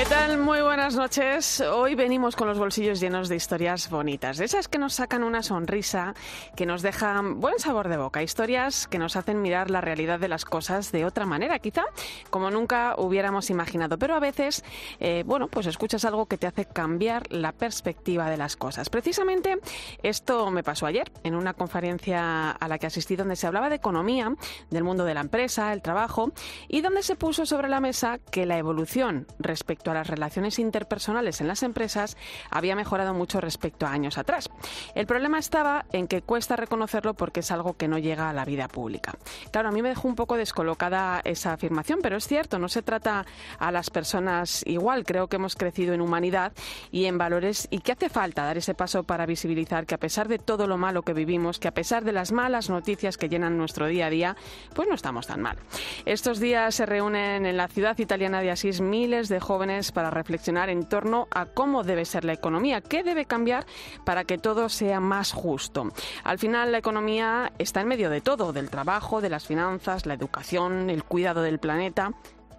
¿Qué tal? Muy buenas noches. Hoy venimos con los bolsillos llenos de historias bonitas, esas que nos sacan una sonrisa, que nos dejan buen sabor de boca, historias que nos hacen mirar la realidad de las cosas de otra manera, quizá como nunca hubiéramos imaginado. Pero a veces, eh, bueno, pues escuchas algo que te hace cambiar la perspectiva de las cosas. Precisamente esto me pasó ayer en una conferencia a la que asistí donde se hablaba de economía, del mundo de la empresa, el trabajo y donde se puso sobre la mesa que la evolución respecto a las relaciones interpersonales en las empresas había mejorado mucho respecto a años atrás. El problema estaba en que cuesta reconocerlo porque es algo que no llega a la vida pública. Claro, a mí me dejó un poco descolocada esa afirmación, pero es cierto, no se trata a las personas igual. Creo que hemos crecido en humanidad y en valores y que hace falta dar ese paso para visibilizar que a pesar de todo lo malo que vivimos, que a pesar de las malas noticias que llenan nuestro día a día, pues no estamos tan mal. Estos días se reúnen en la ciudad italiana de Asís miles de jóvenes para reflexionar en torno a cómo debe ser la economía, qué debe cambiar para que todo sea más justo. Al final, la economía está en medio de todo, del trabajo, de las finanzas, la educación, el cuidado del planeta.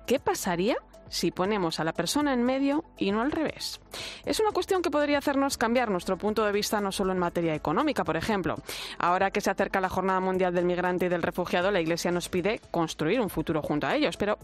¿Qué pasaría si ponemos a la persona en medio y no al revés. Es una cuestión que podría hacernos cambiar nuestro punto de vista no solo en materia económica, por ejemplo. Ahora que se acerca la Jornada Mundial del Migrante y del Refugiado, la Iglesia nos pide construir un futuro junto a ellos, pero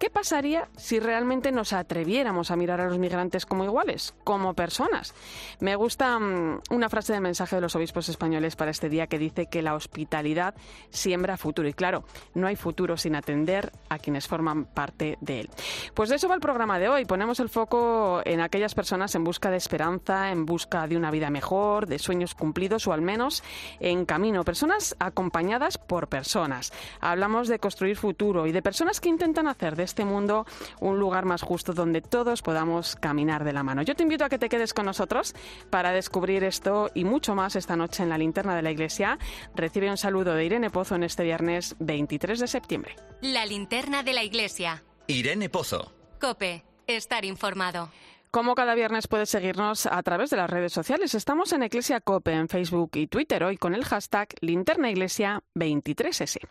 ¿Qué pasaría si realmente nos atreviéramos a mirar a los migrantes como iguales, como personas? Me gusta mm, una frase del mensaje de los obispos españoles para este día que dice que la hospitalidad siembra futuro. Y claro, no hay futuro sin atender a quienes forman parte de él. Pues de eso va el programa de hoy. Ponemos el foco en aquellas personas en busca de esperanza, en busca de una vida mejor, de sueños cumplidos o al menos en camino. Personas acompañadas por personas. Hablamos de construir futuro y de personas que intentan hacer de este mundo un lugar más justo donde todos podamos caminar de la mano. Yo te invito a que te quedes con nosotros para descubrir esto y mucho más esta noche en la linterna de la iglesia. Recibe un saludo de Irene Pozo en este viernes 23 de septiembre. La linterna de la iglesia. Irene Pozo. Cope, estar informado. Como cada viernes puedes seguirnos a través de las redes sociales. Estamos en Iglesia Cope en Facebook y Twitter hoy con el hashtag linternaiglesia23s.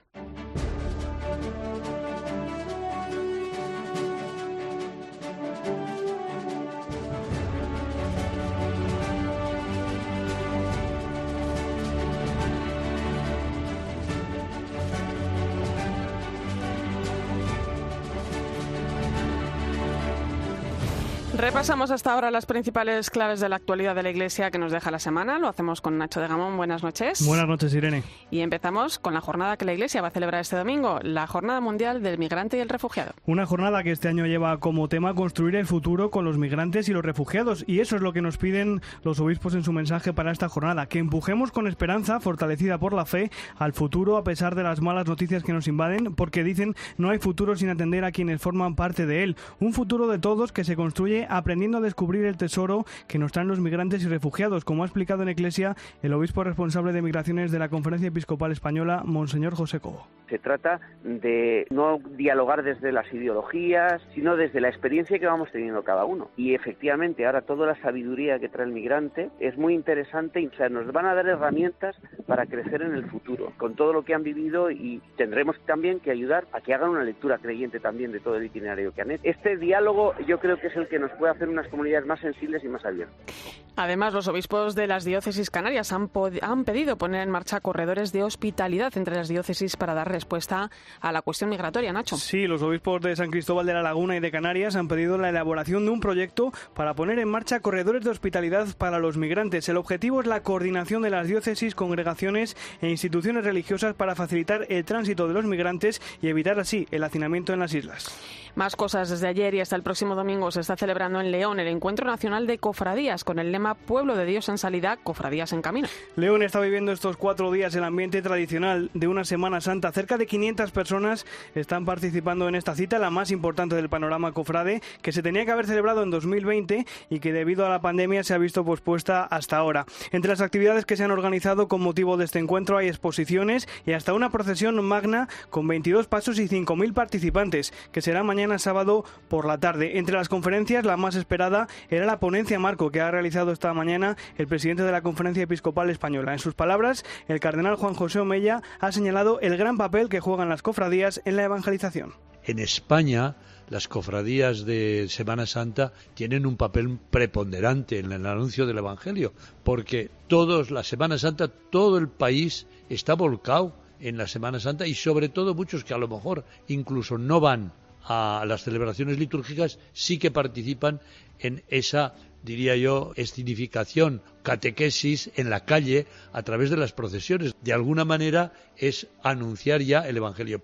Repasamos hasta ahora las principales claves de la actualidad de la Iglesia que nos deja la semana. Lo hacemos con Nacho de Gamón. Buenas noches. Buenas noches, Irene. Y empezamos con la jornada que la Iglesia va a celebrar este domingo, la Jornada Mundial del Migrante y el Refugiado. Una jornada que este año lleva como tema construir el futuro con los migrantes y los refugiados. Y eso es lo que nos piden los obispos en su mensaje para esta jornada, que empujemos con esperanza, fortalecida por la fe, al futuro a pesar de las malas noticias que nos invaden, porque dicen no hay futuro sin atender a quienes forman parte de él. Un futuro de todos que se construye aprendiendo a descubrir el tesoro que nos traen los migrantes y refugiados, como ha explicado en Iglesia el obispo responsable de migraciones de la Conferencia Episcopal Española, Monseñor José Cobo. Se trata de no dialogar desde las ideologías, sino desde la experiencia que vamos teniendo cada uno. Y efectivamente, ahora toda la sabiduría que trae el migrante es muy interesante y o sea, nos van a dar herramientas para crecer en el futuro, con todo lo que han vivido y tendremos también que ayudar a que hagan una lectura creyente también de todo el itinerario que han hecho. Este diálogo yo creo que es el que nos puede hacer unas comunidades más sensibles y más abiertas. Además, los obispos de las diócesis canarias han, han pedido poner en marcha corredores de hospitalidad entre las diócesis para dar respuesta a la cuestión migratoria, Nacho. Sí, los obispos de San Cristóbal de la Laguna y de Canarias han pedido la elaboración de un proyecto para poner en marcha corredores de hospitalidad para los migrantes. El objetivo es la coordinación de las diócesis, congregaciones e instituciones religiosas para facilitar el tránsito de los migrantes y evitar así el hacinamiento en las islas. Más cosas desde ayer y hasta el próximo domingo se está celebrando en León el Encuentro Nacional de Cofradías con el lema Pueblo de Dios en salida, cofradías en camino. León está viviendo estos cuatro días el ambiente tradicional de una Semana Santa cerca de 500 personas están participando en esta cita, la más importante del panorama cofrade, que se tenía que haber celebrado en 2020 y que debido a la pandemia se ha visto pospuesta hasta ahora. Entre las actividades que se han organizado con motivo de este encuentro hay exposiciones y hasta una procesión magna con 22 pasos y 5.000 participantes, que será mañana sábado por la tarde. Entre las conferencias, la más esperada era la ponencia Marco que ha realizado esta mañana el presidente de la Conferencia Episcopal Española. En sus palabras, el cardenal Juan José Omeya ha señalado el gran papel que juegan las cofradías en la evangelización. En España, las cofradías de Semana Santa tienen un papel preponderante en el anuncio del Evangelio, porque todos, la Semana Santa, todo el país está volcado en la Semana Santa y sobre todo muchos que a lo mejor incluso no van a las celebraciones litúrgicas, sí que participan en esa diría yo, escenificación, catequesis en la calle a través de las procesiones. De alguna manera es anunciar ya el Evangelio.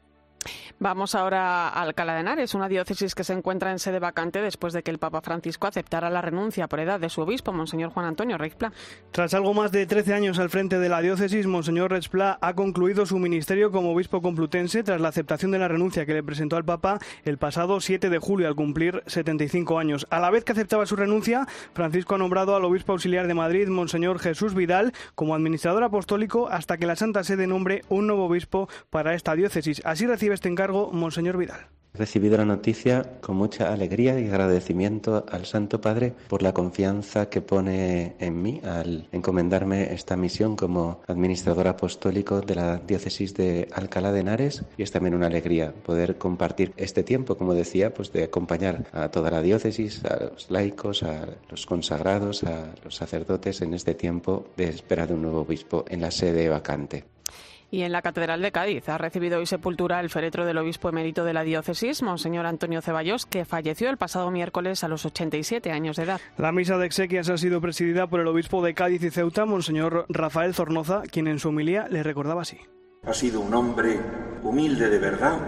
Vamos ahora a Alcalá de Henares, una diócesis que se encuentra en sede vacante después de que el Papa Francisco aceptara la renuncia por edad de su obispo, Monseñor Juan Antonio Reixpla. Tras algo más de 13 años al frente de la diócesis, Monseñor Reixpla ha concluido su ministerio como obispo complutense tras la aceptación de la renuncia que le presentó al Papa el pasado 7 de julio al cumplir 75 años. A la vez que aceptaba su renuncia, Francisco ha nombrado al obispo auxiliar de Madrid, Monseñor Jesús Vidal, como administrador apostólico hasta que la Santa Sede nombre un nuevo obispo para esta diócesis. Así recibe este encargo Monseñor Vidal. He recibido la noticia con mucha alegría y agradecimiento al Santo Padre por la confianza que pone en mí al encomendarme esta misión como administrador apostólico de la diócesis de Alcalá de Henares y es también una alegría poder compartir este tiempo, como decía, pues de acompañar a toda la diócesis, a los laicos, a los consagrados, a los sacerdotes en este tiempo de espera de un nuevo obispo en la sede vacante. Y en la Catedral de Cádiz ha recibido hoy sepultura el féretro del obispo emérito de la diócesis, Monseñor Antonio Ceballos, que falleció el pasado miércoles a los 87 años de edad. La misa de exequias ha sido presidida por el obispo de Cádiz y Ceuta, Monseñor Rafael Zornoza, quien en su homilía le recordaba así. Ha sido un hombre humilde de verdad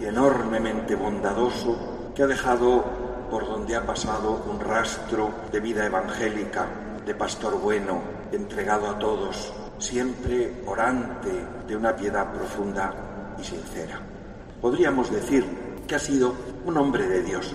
y enormemente bondadoso que ha dejado por donde ha pasado un rastro de vida evangélica, de pastor bueno, entregado a todos, siempre orante de una piedad profunda y sincera. Podríamos decir que ha sido un hombre de Dios,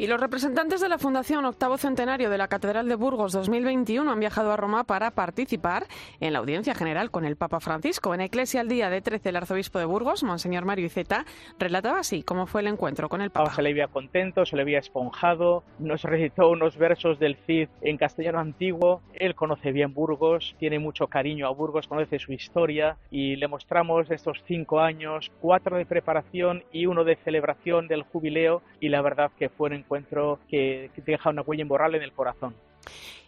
y los representantes de la Fundación Octavo Centenario de la Catedral de Burgos 2021 han viajado a Roma para participar en la audiencia general con el Papa Francisco. En Eclesia al Día de 13, el arzobispo de Burgos, Monseñor Mario Iceta, relataba así cómo fue el encuentro con el Papa. Se le había contento, se le había esponjado, nos recitó unos versos del Cid en castellano antiguo. Él conoce bien Burgos, tiene mucho cariño a Burgos, conoce su historia y le mostramos estos cinco años, cuatro de preparación y uno de celebración del jubileo y la verdad que fue un encuentro que, que deja una huella imborrable en el corazón.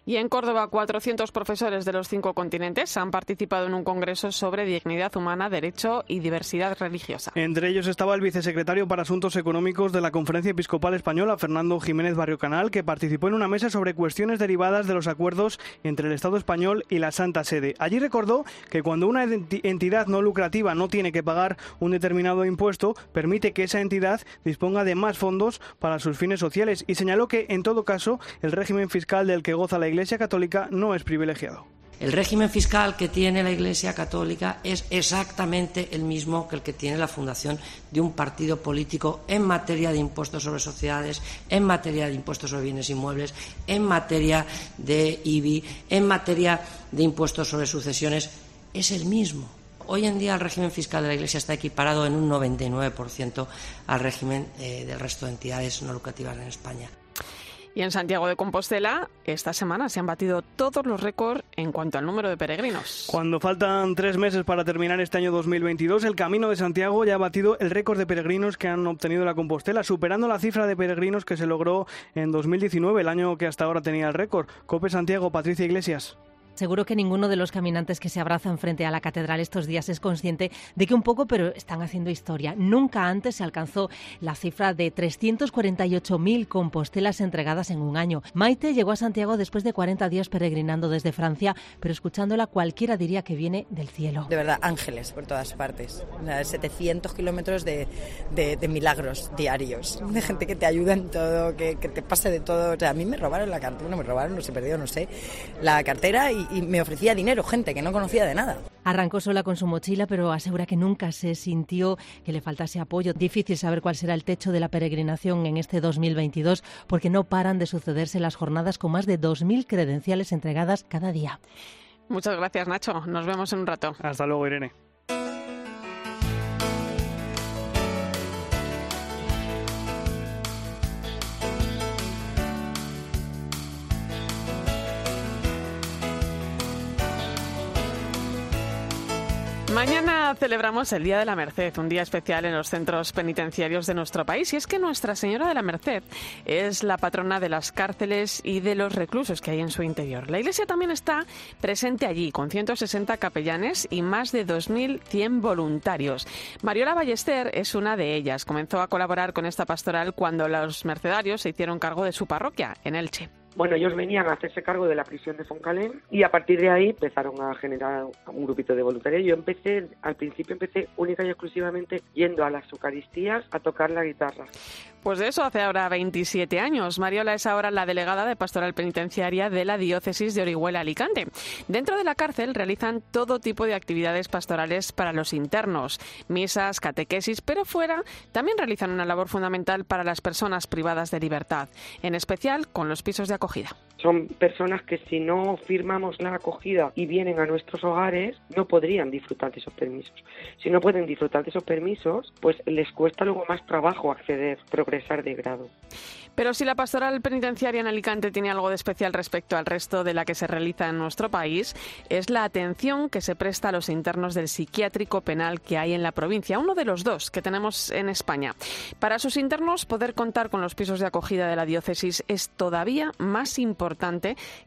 Y en Córdoba, 400 profesores de los cinco continentes han participado en un congreso sobre dignidad humana, derecho y diversidad religiosa. Entre ellos estaba el vicesecretario para Asuntos Económicos de la Conferencia Episcopal Española, Fernando Jiménez Barrio Canal, que participó en una mesa sobre cuestiones derivadas de los acuerdos entre el Estado español y la Santa Sede. Allí recordó que cuando una entidad no lucrativa no tiene que pagar un determinado impuesto, permite que esa entidad disponga de más fondos para sus fines sociales y señaló que, en todo caso, el régimen fiscal del que goza la Iglesia Católica no es privilegiado. El régimen fiscal que tiene la Iglesia Católica es exactamente el mismo que el que tiene la fundación de un partido político en materia de impuestos sobre sociedades, en materia de impuestos sobre bienes inmuebles, en materia de IBI, en materia de impuestos sobre sucesiones. Es el mismo. Hoy en día el régimen fiscal de la Iglesia está equiparado en un 99% al régimen eh, del resto de entidades no lucrativas en España. Y en Santiago de Compostela, esta semana se han batido todos los récords en cuanto al número de peregrinos. Cuando faltan tres meses para terminar este año 2022, el Camino de Santiago ya ha batido el récord de peregrinos que han obtenido la Compostela, superando la cifra de peregrinos que se logró en 2019, el año que hasta ahora tenía el récord. Cope Santiago, Patricia Iglesias. Seguro que ninguno de los caminantes que se abrazan frente a la catedral estos días es consciente de que un poco, pero están haciendo historia. Nunca antes se alcanzó la cifra de 348.000 compostelas entregadas en un año. Maite llegó a Santiago después de 40 días peregrinando desde Francia, pero escuchándola cualquiera diría que viene del cielo. De verdad, ángeles por todas partes. 700 kilómetros de, de, milagros diarios, de gente que te ayuda en todo, que, te pase de todo. A mí me robaron la cartera, no me robaron, no se perdió, no sé, la cartera y y, me ofrecía dinero, gente que no conocía de nada. Arrancó sola con su mochila, pero asegura que nunca se sintió que le faltase apoyo. Difícil saber cuál será el techo de la peregrinación en este 2022, porque no paran de sucederse las jornadas con más de 2.000 credenciales entregadas cada día. Muchas gracias, Nacho. Nos vemos en un rato. Hasta luego, Irene. Mañana celebramos el Día de la Merced, un día especial en los centros penitenciarios de nuestro país. Y es que Nuestra Señora de la Merced es la patrona de las cárceles y de los reclusos que hay en su interior. La Iglesia también está presente allí, con 160 capellanes y más de 2.100 voluntarios. Mariola Ballester es una de ellas. Comenzó a colaborar con esta pastoral cuando los mercedarios se hicieron cargo de su parroquia, en Elche. Bueno, ellos venían a hacerse cargo de la prisión de Foncalén y a partir de ahí empezaron a generar un grupito de voluntarios. Yo empecé, al principio empecé única y exclusivamente yendo a las Eucaristías a tocar la guitarra. Pues de eso hace ahora 27 años. Mariola es ahora la delegada de Pastoral Penitenciaria de la Diócesis de Orihuela Alicante. Dentro de la cárcel realizan todo tipo de actividades pastorales para los internos, misas, catequesis, pero fuera también realizan una labor fundamental para las personas privadas de libertad, en especial con los pisos de acogida. Son personas que si no firmamos la acogida y vienen a nuestros hogares, no podrían disfrutar de esos permisos. Si no pueden disfrutar de esos permisos, pues les cuesta luego más trabajo acceder, progresar de grado. Pero si la pastoral penitenciaria en Alicante tiene algo de especial respecto al resto de la que se realiza en nuestro país, es la atención que se presta a los internos del psiquiátrico penal que hay en la provincia, uno de los dos que tenemos en España. Para sus internos, poder contar con los pisos de acogida de la diócesis es todavía más importante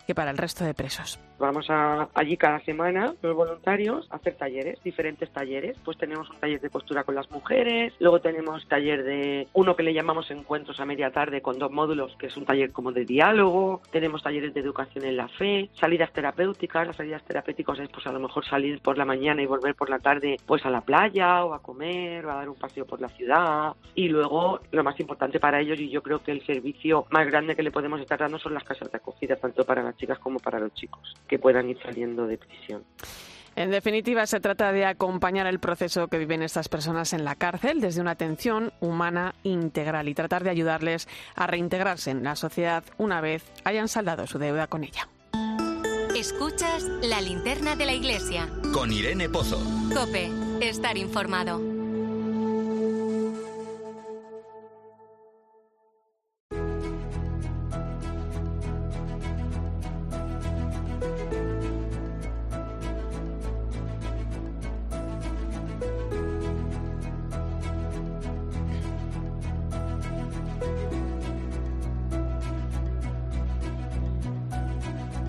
que para el resto de presos. Vamos a, allí cada semana, los voluntarios, a hacer talleres, diferentes talleres. Pues tenemos un taller de postura con las mujeres, luego tenemos taller de uno que le llamamos encuentros a media tarde con dos módulos, que es un taller como de diálogo, tenemos talleres de educación en la fe, salidas terapéuticas, las salidas terapéuticas es pues a lo mejor salir por la mañana y volver por la tarde pues a la playa o a comer o a dar un paseo por la ciudad. Y luego lo más importante para ellos y yo creo que el servicio más grande que le podemos estar dando son las casas de acogida, tanto para las chicas como para los chicos que puedan ir saliendo de prisión. En definitiva, se trata de acompañar el proceso que viven estas personas en la cárcel desde una atención humana integral y tratar de ayudarles a reintegrarse en la sociedad una vez hayan saldado su deuda con ella. Escuchas la linterna de la iglesia. Con Irene Pozo. Cope, estar informado.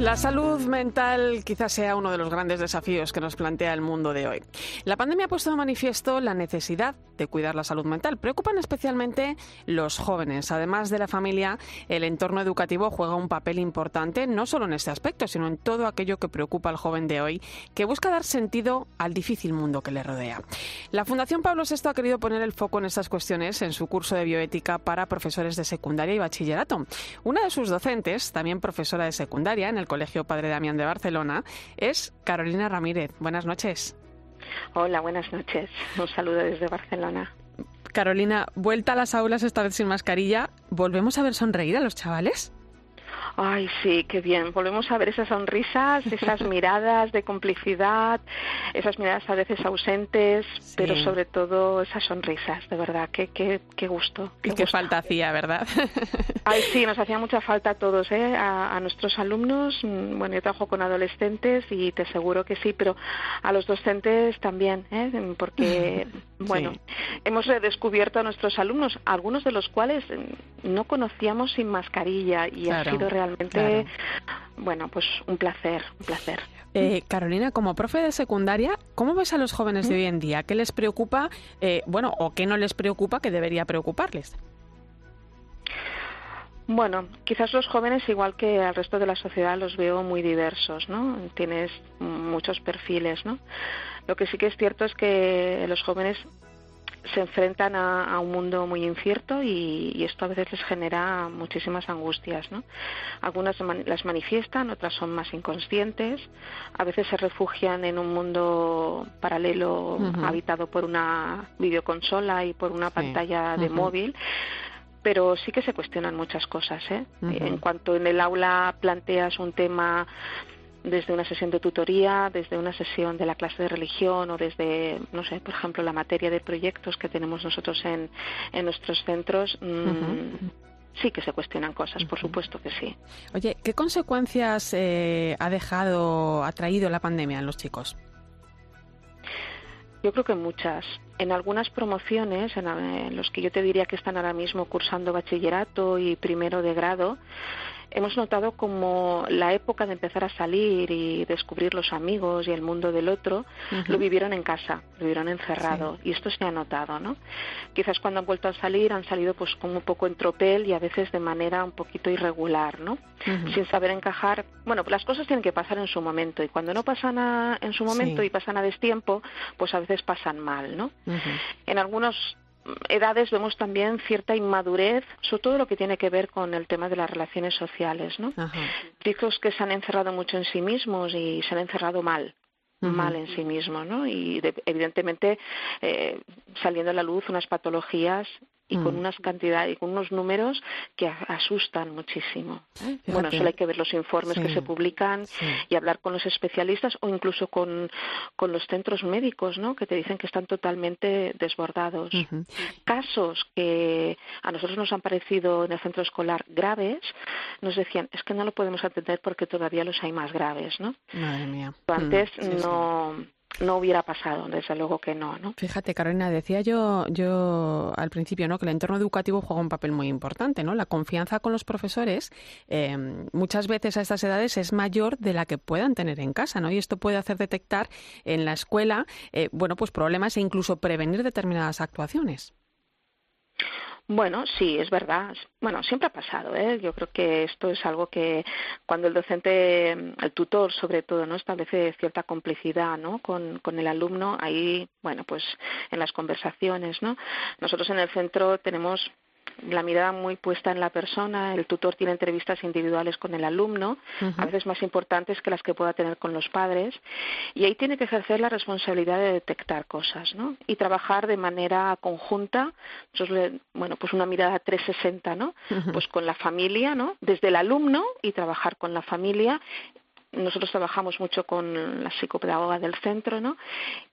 La salud mental quizás sea uno de los grandes desafíos que nos plantea el mundo de hoy. La pandemia ha puesto de manifiesto la necesidad de cuidar la salud mental. Preocupan especialmente los jóvenes. Además de la familia, el entorno educativo juega un papel importante no solo en este aspecto, sino en todo aquello que preocupa al joven de hoy, que busca dar sentido al difícil mundo que le rodea. La Fundación Pablo VI ha querido poner el foco en estas cuestiones en su curso de bioética para profesores de secundaria y bachillerato. Una de sus docentes, también profesora de secundaria en el Colegio Padre Damián de Barcelona, es Carolina Ramírez. Buenas noches. Hola, buenas noches. Un saludo desde Barcelona. Carolina, vuelta a las aulas esta vez sin mascarilla. ¿Volvemos a ver sonreír a los chavales? Ay, sí, qué bien. Volvemos a ver esas sonrisas, esas miradas de complicidad, esas miradas a veces ausentes, pero sobre todo esas sonrisas, de verdad. Qué, qué, qué gusto. Qué, qué falta hacía, ¿verdad? Ay, sí, nos hacía mucha falta a todos, ¿eh? A, nuestros alumnos. Mm, bueno, yo trabajo con adolescentes y te aseguro que sí, pero a los docentes también, ¿eh? Porque, bueno, hemos redescubierto a nuestros alumnos, algunos de los cuales mm, no conocíamos sin mascarilla y ha sido realmente realmente, bueno, pues un placer, un placer. Eh, Carolina, como profe de secundaria, ¿cómo ves a los jóvenes de hoy en día? ¿Qué les preocupa, eh, bueno, o qué no les preocupa que debería preocuparles? Bueno, quizás los jóvenes, igual que al resto de la sociedad, los veo muy diversos, ¿no? Tienes muchos perfiles, ¿no? Lo que sí que es cierto es que los jóvenes se enfrentan a, un mundo muy incierto y, esto a veces les genera muchísimas angustias. ¿no? Algunas las manifiestan, otras son más inconscientes, a veces se refugian en un mundo paralelo habitado por una videoconsola y por una pantalla de móvil pero sí que se cuestionan muchas cosas. ¿eh? En cuanto en el aula planteas un tema desde una sesión de tutoría, desde una sesión de la clase de religión o desde, no sé, por ejemplo, la materia de proyectos que tenemos nosotros en, en nuestros centros. Mm, sí que se cuestionan cosas, por supuesto que sí. Oye, ¿qué consecuencias eh, ha dejado, ha traído la pandemia en los chicos? Yo creo que muchas. En algunas promociones, en los que yo te diría que están ahora mismo cursando bachillerato y primero de grado, hemos notado como la época de empezar a salir y descubrir los amigos y el mundo del otro lo vivieron en casa, lo vivieron encerrado y esto se ha notado, ¿no? Quizás cuando han vuelto a salir han salido pues como un poco en tropel y a veces de manera un poquito irregular, ¿no? Sin saber encajar. Bueno, las cosas tienen que pasar en su momento y cuando no pasan en su momento y pasan a destiempo, pues a veces pasan mal, ¿no? En algunos edades vemos también cierta inmadurez, sobre todo lo que tiene que ver con el tema de las relaciones sociales, ¿no? Chicos que se han encerrado mucho en sí mismos y se han encerrado mal, mal en sí mismos, ¿no? Y evidentemente eh, saliendo a la luz unas patologías y con mm. unas cantidades y con unos números que asustan muchísimo. ¿eh? Bueno, solo hay que ver los informes que se publican y hablar con los especialistas o incluso con, con los centros médicos, ¿no? Que te dicen que están totalmente desbordados. Casos que a nosotros nos han parecido en el centro escolar graves, nos decían, es que no lo podemos atender porque todavía los hay más graves, ¿no? Madre mía. Antes mm, no no hubiera pasado, desde luego que no, ¿no? Fíjate, Carolina, decía yo, yo al principio, ¿no? Que el entorno educativo juega un papel muy importante, ¿no? La confianza con los profesores eh, muchas veces a estas edades es mayor de la que puedan tener en casa, ¿no? Y esto puede hacer detectar en la escuela, eh, bueno, pues problemas e incluso prevenir determinadas actuaciones. Bueno, sí, es verdad. Bueno, siempre ha pasado, ¿eh? Yo creo que esto es algo que cuando el docente, el tutor sobre todo, ¿no? Establece cierta complicidad, ¿no? Con, con el alumno, ahí, bueno, pues en las conversaciones, ¿no? Nosotros en el centro tenemos la mirada muy puesta en la persona, el tutor tiene entrevistas individuales con el alumno, a veces más importantes que las que pueda tener con los padres, y ahí tiene que ejercer la responsabilidad de detectar cosas, ¿no? Y trabajar de manera conjunta, bueno, pues una mirada 360, ¿no? Pues con la familia, ¿no? Desde el alumno y trabajar con la familia nosotros trabajamos mucho con la psicopedagoga del centro, ¿no?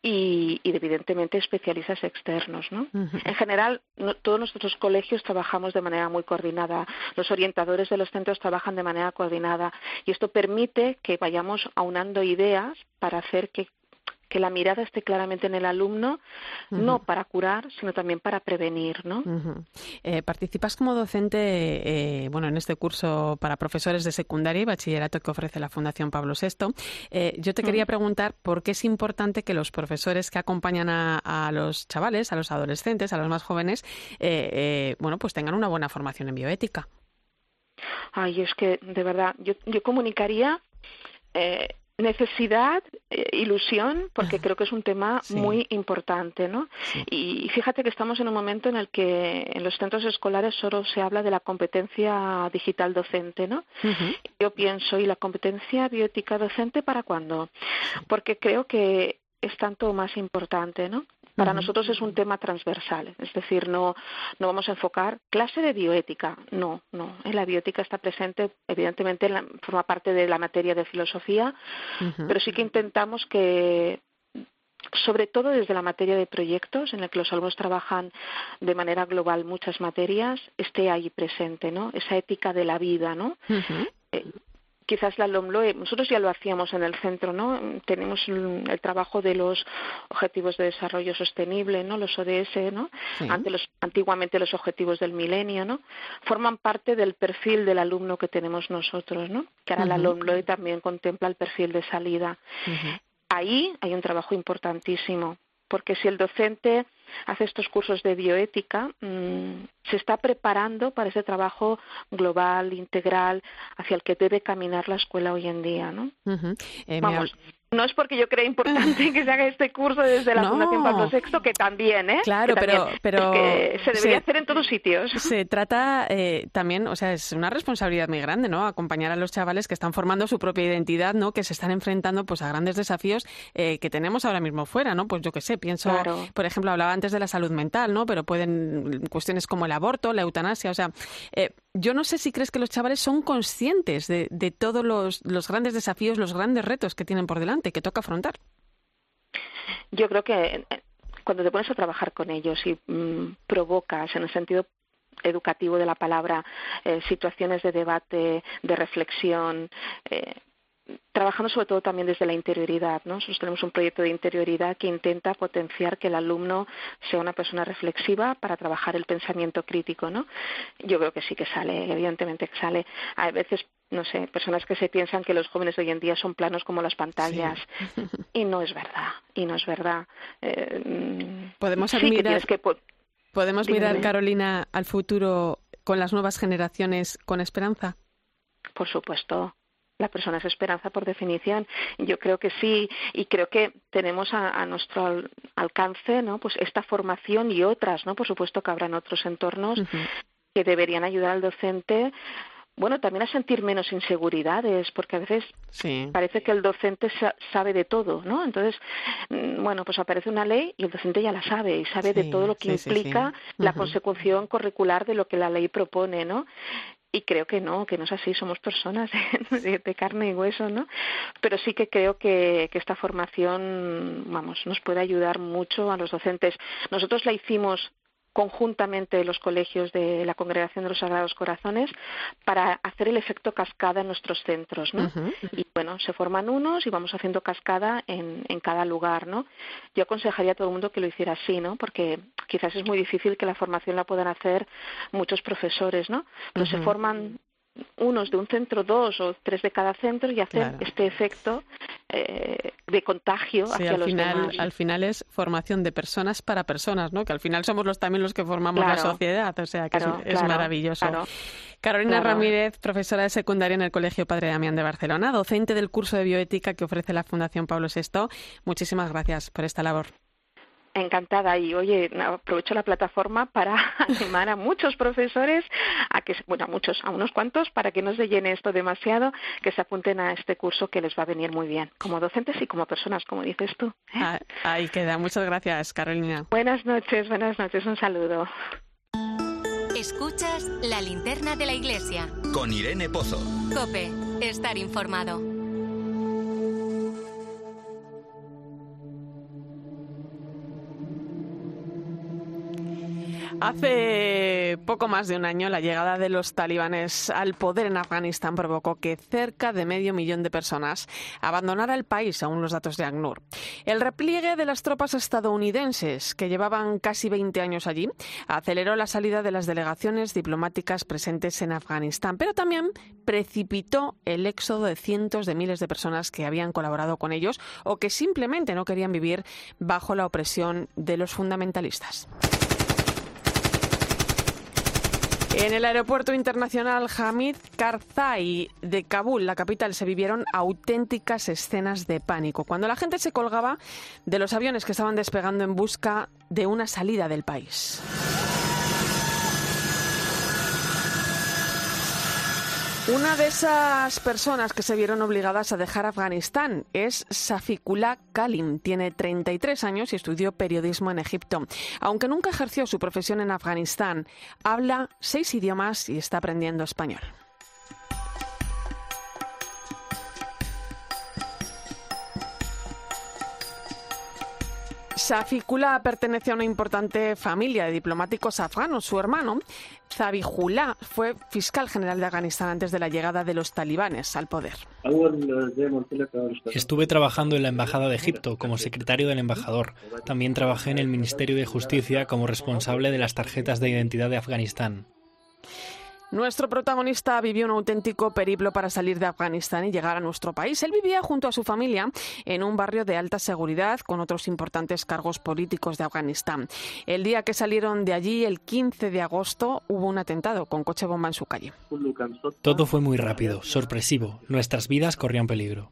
Y, evidentemente especialistas externos, ¿no? En general, todos nuestros colegios trabajamos de manera muy coordinada. Los orientadores de los centros trabajan de manera coordinada y esto permite que vayamos aunando ideas para hacer que que la mirada esté claramente en el alumno, no para curar, sino también para prevenir, ¿no? Eh, participas como docente, eh, bueno, en este curso para profesores de secundaria y bachillerato que ofrece la Fundación Pablo VI. Eh, yo te quería preguntar por qué es importante que los profesores que acompañan a, los chavales, a los adolescentes, a los más jóvenes, bueno, pues tengan una buena formación en bioética. Ay, es que de verdad, yo, yo comunicaría necesidad, eh, ilusión, porque creo que es un tema muy importante, ¿no? Y fíjate que estamos en un momento en el que en los centros escolares solo se habla de la competencia digital docente, ¿no? Yo pienso, ¿y la competencia bioética docente para cuándo? Porque creo que es tanto más importante, ¿no? Para nosotros es un tema transversal, es decir, no, no vamos a enfocar clase de bioética, no, no. La bioética está presente, evidentemente, forma parte de la materia de filosofía, pero sí que intentamos que sobre todo desde la materia de proyectos, en la que los alumnos trabajan de manera global muchas materias, esté ahí presente, ¿no? Esa ética de la vida, ¿no? Quizás la LOMLOE, nosotros ya lo hacíamos en el centro, ¿no? Tenemos el, trabajo de los Objetivos de Desarrollo Sostenible, ¿no? Los ODS, ¿no? los, antiguamente los Objetivos del Milenio, ¿no? Forman parte del perfil del alumno que tenemos nosotros, ¿no? Que ahora la LOMLOE también contempla el perfil de salida. Ahí hay un trabajo importantísimo, porque si el docente hace estos cursos de bioética, mm, se está preparando para ese trabajo global, integral, hacia el que debe caminar la escuela hoy en día, ¿no? Eh, no es porque yo crea importante que se haga este curso desde la Fundación Pablo VI, que también, ¿eh? Claro, pero, pero que se debería hacer en todos sitios. Se trata eh, también, o sea, es una responsabilidad muy grande, ¿no? Acompañar a los chavales que están formando su propia identidad, ¿no? Que se están enfrentando, pues, a grandes desafíos eh, que tenemos ahora mismo fuera, ¿no? Pues yo qué sé, pienso, por ejemplo, hablaba antes de la salud mental, ¿no? Pero pueden cuestiones como el aborto, la eutanasia, o sea, eh, yo no sé si crees que los chavales son conscientes de, de todos los, grandes desafíos, los grandes retos que tienen por delante, que toca afrontar. Yo creo que eh, cuando te pones a trabajar con ellos y mm, provocas en el sentido educativo de la palabra eh, situaciones de debate, de reflexión, eh, trabajando sobre todo también desde la interioridad. ¿no? Nosotros tenemos un proyecto de interioridad que intenta potenciar que el alumno sea una persona reflexiva para trabajar el pensamiento crítico. ¿no? Yo creo que sí que sale, evidentemente que sale. A veces no sé, personas que se piensan que los jóvenes hoy en día son planos como las pantallas. Y no es verdad, y no es verdad. Eh, podemos mirar, podemos mirar, Carolina, al futuro con las nuevas generaciones con esperanza. Por supuesto, la persona es esperanza por definición. Yo creo que sí y creo que tenemos a, nuestro alcance, ¿no? Pues esta formación y otras, ¿no? Por supuesto que habrá en otros entornos que deberían ayudar al docente bueno, también a sentir menos inseguridades, porque a veces parece que el docente sabe de todo, ¿no? Entonces, mm, bueno, pues aparece una ley y el docente ya la sabe y sabe de todo lo que implica la consecución curricular de lo que la ley propone, ¿no? Y creo que no, que no es así, somos personas de, carne y hueso, ¿no? Pero sí que creo que, que, esta formación, vamos, nos puede ayudar mucho a los docentes. Nosotros la hicimos conjuntamente los colegios de la Congregación de los Sagrados Corazones para hacer el efecto cascada en nuestros centros, ¿no? Y bueno, se forman unos y vamos haciendo cascada en, en cada lugar, ¿no? Yo aconsejaría a todo el mundo que lo hiciera así, ¿no? Porque quizás es muy difícil que la formación la puedan hacer muchos profesores, ¿no? Pero se forman unos de un centro, dos o tres de cada centro y hacer este efecto eh, de contagio hacia al los final, demás. Al final es formación de personas para personas, ¿no? Que al final somos los también los que formamos la sociedad, o sea que es, maravilloso. Carolina Ramírez, profesora de secundaria en el Colegio Padre Damián de Barcelona, docente del curso de bioética que ofrece la Fundación Pablo VI. Muchísimas gracias por esta labor. Encantada y oye, aprovecho la plataforma para animar a muchos profesores a que, bueno, a muchos, a unos cuantos, para que no se llene esto demasiado, que se apunten a este curso que les va a venir muy bien, como docentes y como personas, como dices tú. ¿eh? Ah, ahí queda. Muchas gracias, Carolina. Buenas noches, buenas noches, un saludo. Escuchas la linterna de la iglesia. Con Irene Pozo. Cope, estar informado. Hace poco más de un año, la llegada de los talibanes al poder en Afganistán provocó que cerca de medio millón de personas abandonara el país, según los datos de ACNUR. El repliegue de las tropas estadounidenses, que llevaban casi 20 años allí, aceleró la salida de las delegaciones diplomáticas presentes en Afganistán, pero también precipitó el éxodo de cientos de miles de personas que habían colaborado con ellos o que simplemente no querían vivir bajo la opresión de los fundamentalistas. En el aeropuerto internacional Hamid Karzai de Kabul, la capital, se vivieron auténticas escenas de pánico cuando la gente se colgaba de los aviones que estaban despegando en busca de una salida del país. Una de esas personas que se vieron obligadas a dejar Afganistán es Safikullah Kalim. Tiene 33 años y estudió periodismo en Egipto. Aunque nunca ejerció su profesión en Afganistán, habla seis idiomas y está aprendiendo español. Safikula pertenece a una importante familia de diplomáticos afganos. Su hermano, Zabihullah, fue fiscal general de Afganistán antes de la llegada de los talibanes al poder. Estuve trabajando en la Embajada de Egipto como secretario del embajador. También trabajé en el Ministerio de Justicia como responsable de las tarjetas de identidad de Afganistán. Nuestro protagonista vivió un auténtico periplo para salir de Afganistán y llegar a nuestro país. Él vivía junto a su familia en un barrio de alta seguridad con otros importantes cargos políticos de Afganistán. El día que salieron de allí, el 15 de agosto, hubo un atentado con coche bomba en su calle. Todo fue muy rápido, sorpresivo. Nuestras vidas corrían peligro.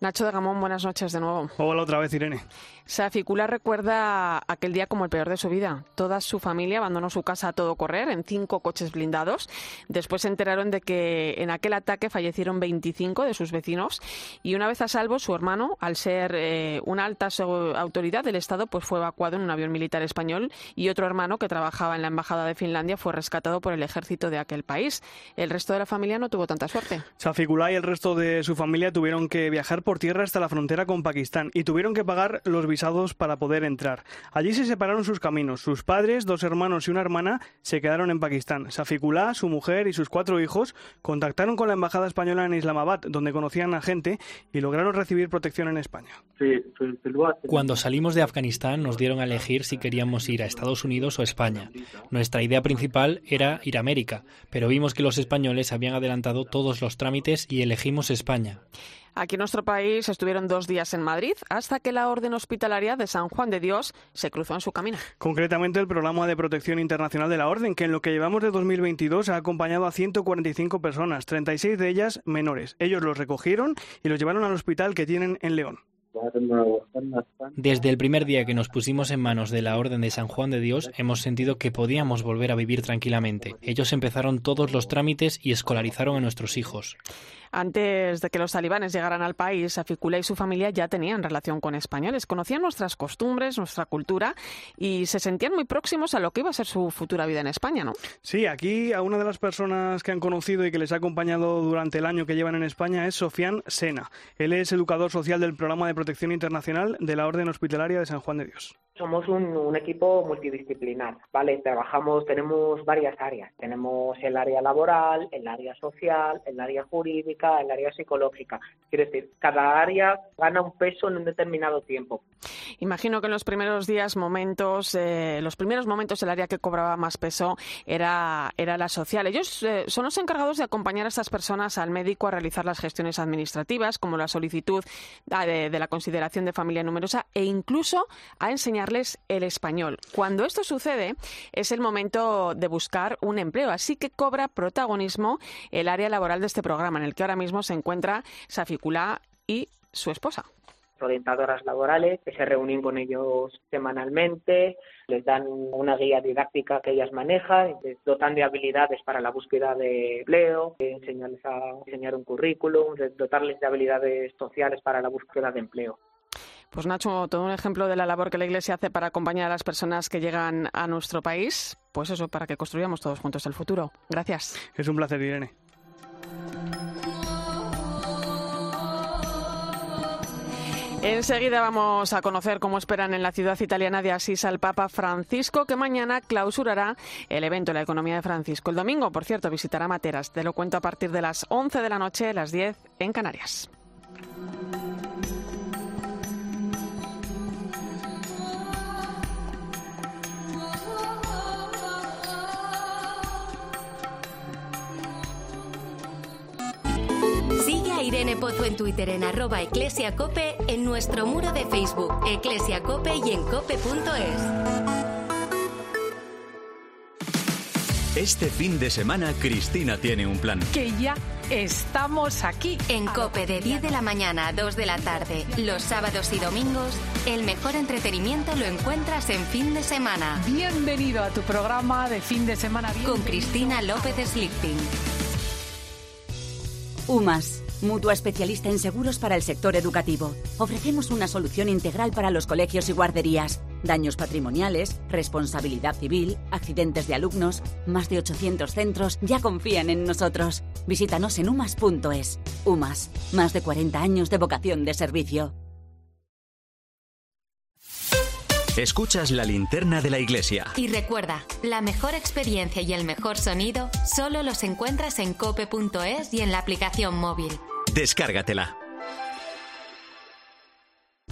Nacho de Gamón, buenas noches de nuevo. Hola otra vez, Irene. Saficula recuerda aquel día como el peor de su vida. Toda su familia abandonó su casa a todo correr en cinco coches blindados. Después se enteraron de que en aquel ataque fallecieron 25 de sus vecinos y una vez a salvo su hermano, al ser eh, una alta autoridad del Estado, pues fue evacuado en un avión militar español y otro hermano que trabajaba en la embajada de Finlandia fue rescatado por el ejército de aquel país. El resto de la familia no tuvo tanta suerte. Saficula y el resto de su familia tuvieron que viajar por tierra hasta la frontera con Pakistán y tuvieron que pagar los visados para poder entrar. Allí se separaron sus caminos. Sus padres, dos hermanos y una hermana se quedaron en Pakistán. Safikullah, su mujer y sus cuatro hijos contactaron con la embajada española en Islamabad, donde conocían a gente y lograron recibir protección en España. Cuando salimos de Afganistán nos dieron a elegir si queríamos ir a Estados Unidos o España. Nuestra idea principal era ir a América, pero vimos que los españoles habían adelantado todos los trámites y elegimos España. Aquí en nuestro país estuvieron dos días en Madrid hasta que la Orden Hospitalaria de San Juan de Dios se cruzó en su camino. Concretamente el programa de protección internacional de la Orden, que en lo que llevamos de 2022 ha acompañado a 145 personas, 36 de ellas menores. Ellos los recogieron y los llevaron al hospital que tienen en León. Desde el primer día que nos pusimos en manos de la Orden de San Juan de Dios, hemos sentido que podíamos volver a vivir tranquilamente. Ellos empezaron todos los trámites y escolarizaron a nuestros hijos. Antes de que los talibanes llegaran al país, Aficula y su familia ya tenían relación con españoles, conocían nuestras costumbres, nuestra cultura y se sentían muy próximos a lo que iba a ser su futura vida en España, ¿no? Sí, aquí a una de las personas que han conocido y que les ha acompañado durante el año que llevan en España es Sofián Sena. Él es educador social del programa de protección internacional de la Orden Hospitalaria de San Juan de Dios. Somos un, equipo multidisciplinar, ¿vale? Trabajamos, tenemos varias áreas. Tenemos el área laboral, el área social, el área jurídica, el área psicológica. Quiere decir, cada área gana un peso en un determinado tiempo. Imagino que en los primeros días, momentos, eh, los primeros momentos el área que cobraba más peso era, era la social. Ellos eh, son los encargados de acompañar a estas personas al médico a realizar las gestiones administrativas, como la solicitud ah, de la consideración de familia numerosa e incluso a enseñar el español. Cuando esto sucede, es el momento de buscar un empleo, así que cobra protagonismo el área laboral de este programa, en el que ahora mismo se encuentra Saficula y su esposa orientadoras laborales que se reúnen con ellos semanalmente, les dan una guía didáctica que ellas manejan, les dotan de habilidades para la búsqueda de empleo, enseñarles a enseñar un currículum, dotarles de habilidades sociales para la búsqueda de empleo. Pues Nacho, todo un ejemplo de la labor que la Iglesia hace para acompañar a las personas que llegan a nuestro país, pues eso, para que construyamos todos juntos el futuro. Gracias. Es un placer, Irene. Enseguida vamos a conocer cómo esperan en la ciudad italiana de Asís al Papa Francisco, que mañana clausurará el evento La Economía de Francisco. El domingo, por cierto, visitará Materas. Te lo cuento a partir de las 11 de la noche, las 10 en Canarias. Irene Pozo en Twitter en arroba eclesiacope, en nuestro muro de Facebook, eclesiacope y en cope.es. Este fin de semana Cristina tiene un plan. Que ya estamos aquí. En Cope de 10 de la mañana a 2 de la tarde, los sábados y domingos, el mejor entretenimiento lo encuentras en fin de semana. Bienvenido a tu programa de fin de semana. Con Cristina López Slichting. UMAS Mutua especialista en seguros para el sector educativo. Ofrecemos una solución integral para los colegios y guarderías. Daños patrimoniales, responsabilidad civil, accidentes de alumnos. Más de 800 centros ya confían en nosotros. Visítanos en umas.es. UMAS, más de 40 años de vocación de servicio. Escuchas la linterna de la iglesia. Y recuerda, la mejor experiencia y el mejor sonido solo los encuentras en cope.es y en la aplicación móvil. Descárgatela.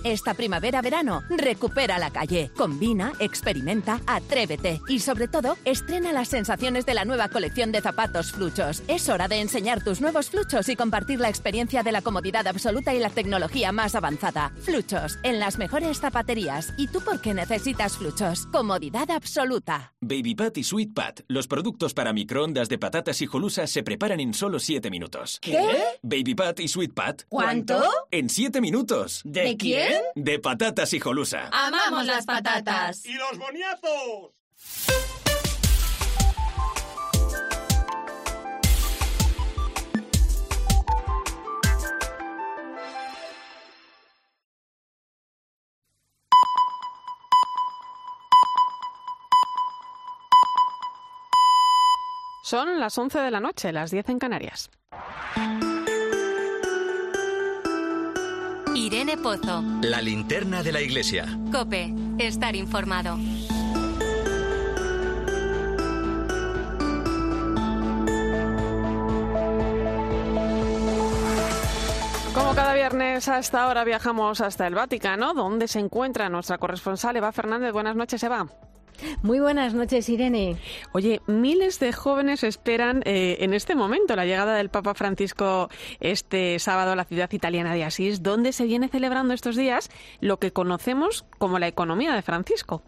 Esta primavera-verano, recupera la calle. Combina, experimenta, atrévete y sobre todo, estrena las sensaciones de la nueva colección de zapatos Fluchos. Es hora de enseñar tus nuevos Fluchos y compartir la experiencia de la comodidad absoluta y la tecnología más avanzada. Fluchos, en las mejores zapaterías. ¿Y tú por qué necesitas Fluchos? Comodidad absoluta. Baby Pat y Sweet Pat, los productos para microondas de patatas y jolusas se preparan en solo 7 minutos. ¿Qué? Baby Pat y Sweet Pat. ¿Cuánto? En 7 minutos. ¿De quién? De patatas y jolusa. ¡Amamos las patatas! ¡Y los boniazos! Son las 11 de la noche, las 10 en Canarias. Irene Pozo. La linterna de la iglesia. Cope. Estar informado. Como cada viernes a esta hora viajamos hasta el Vaticano, donde se encuentra nuestra corresponsal Eva Fernández. Buenas noches, Eva. Muy buenas noches, Irene. Oye, miles de jóvenes esperan eh, en este momento la llegada del Papa Francisco este sábado a la ciudad italiana de Asís, donde se viene celebrando estos días lo que conocemos como la economía de Francisco.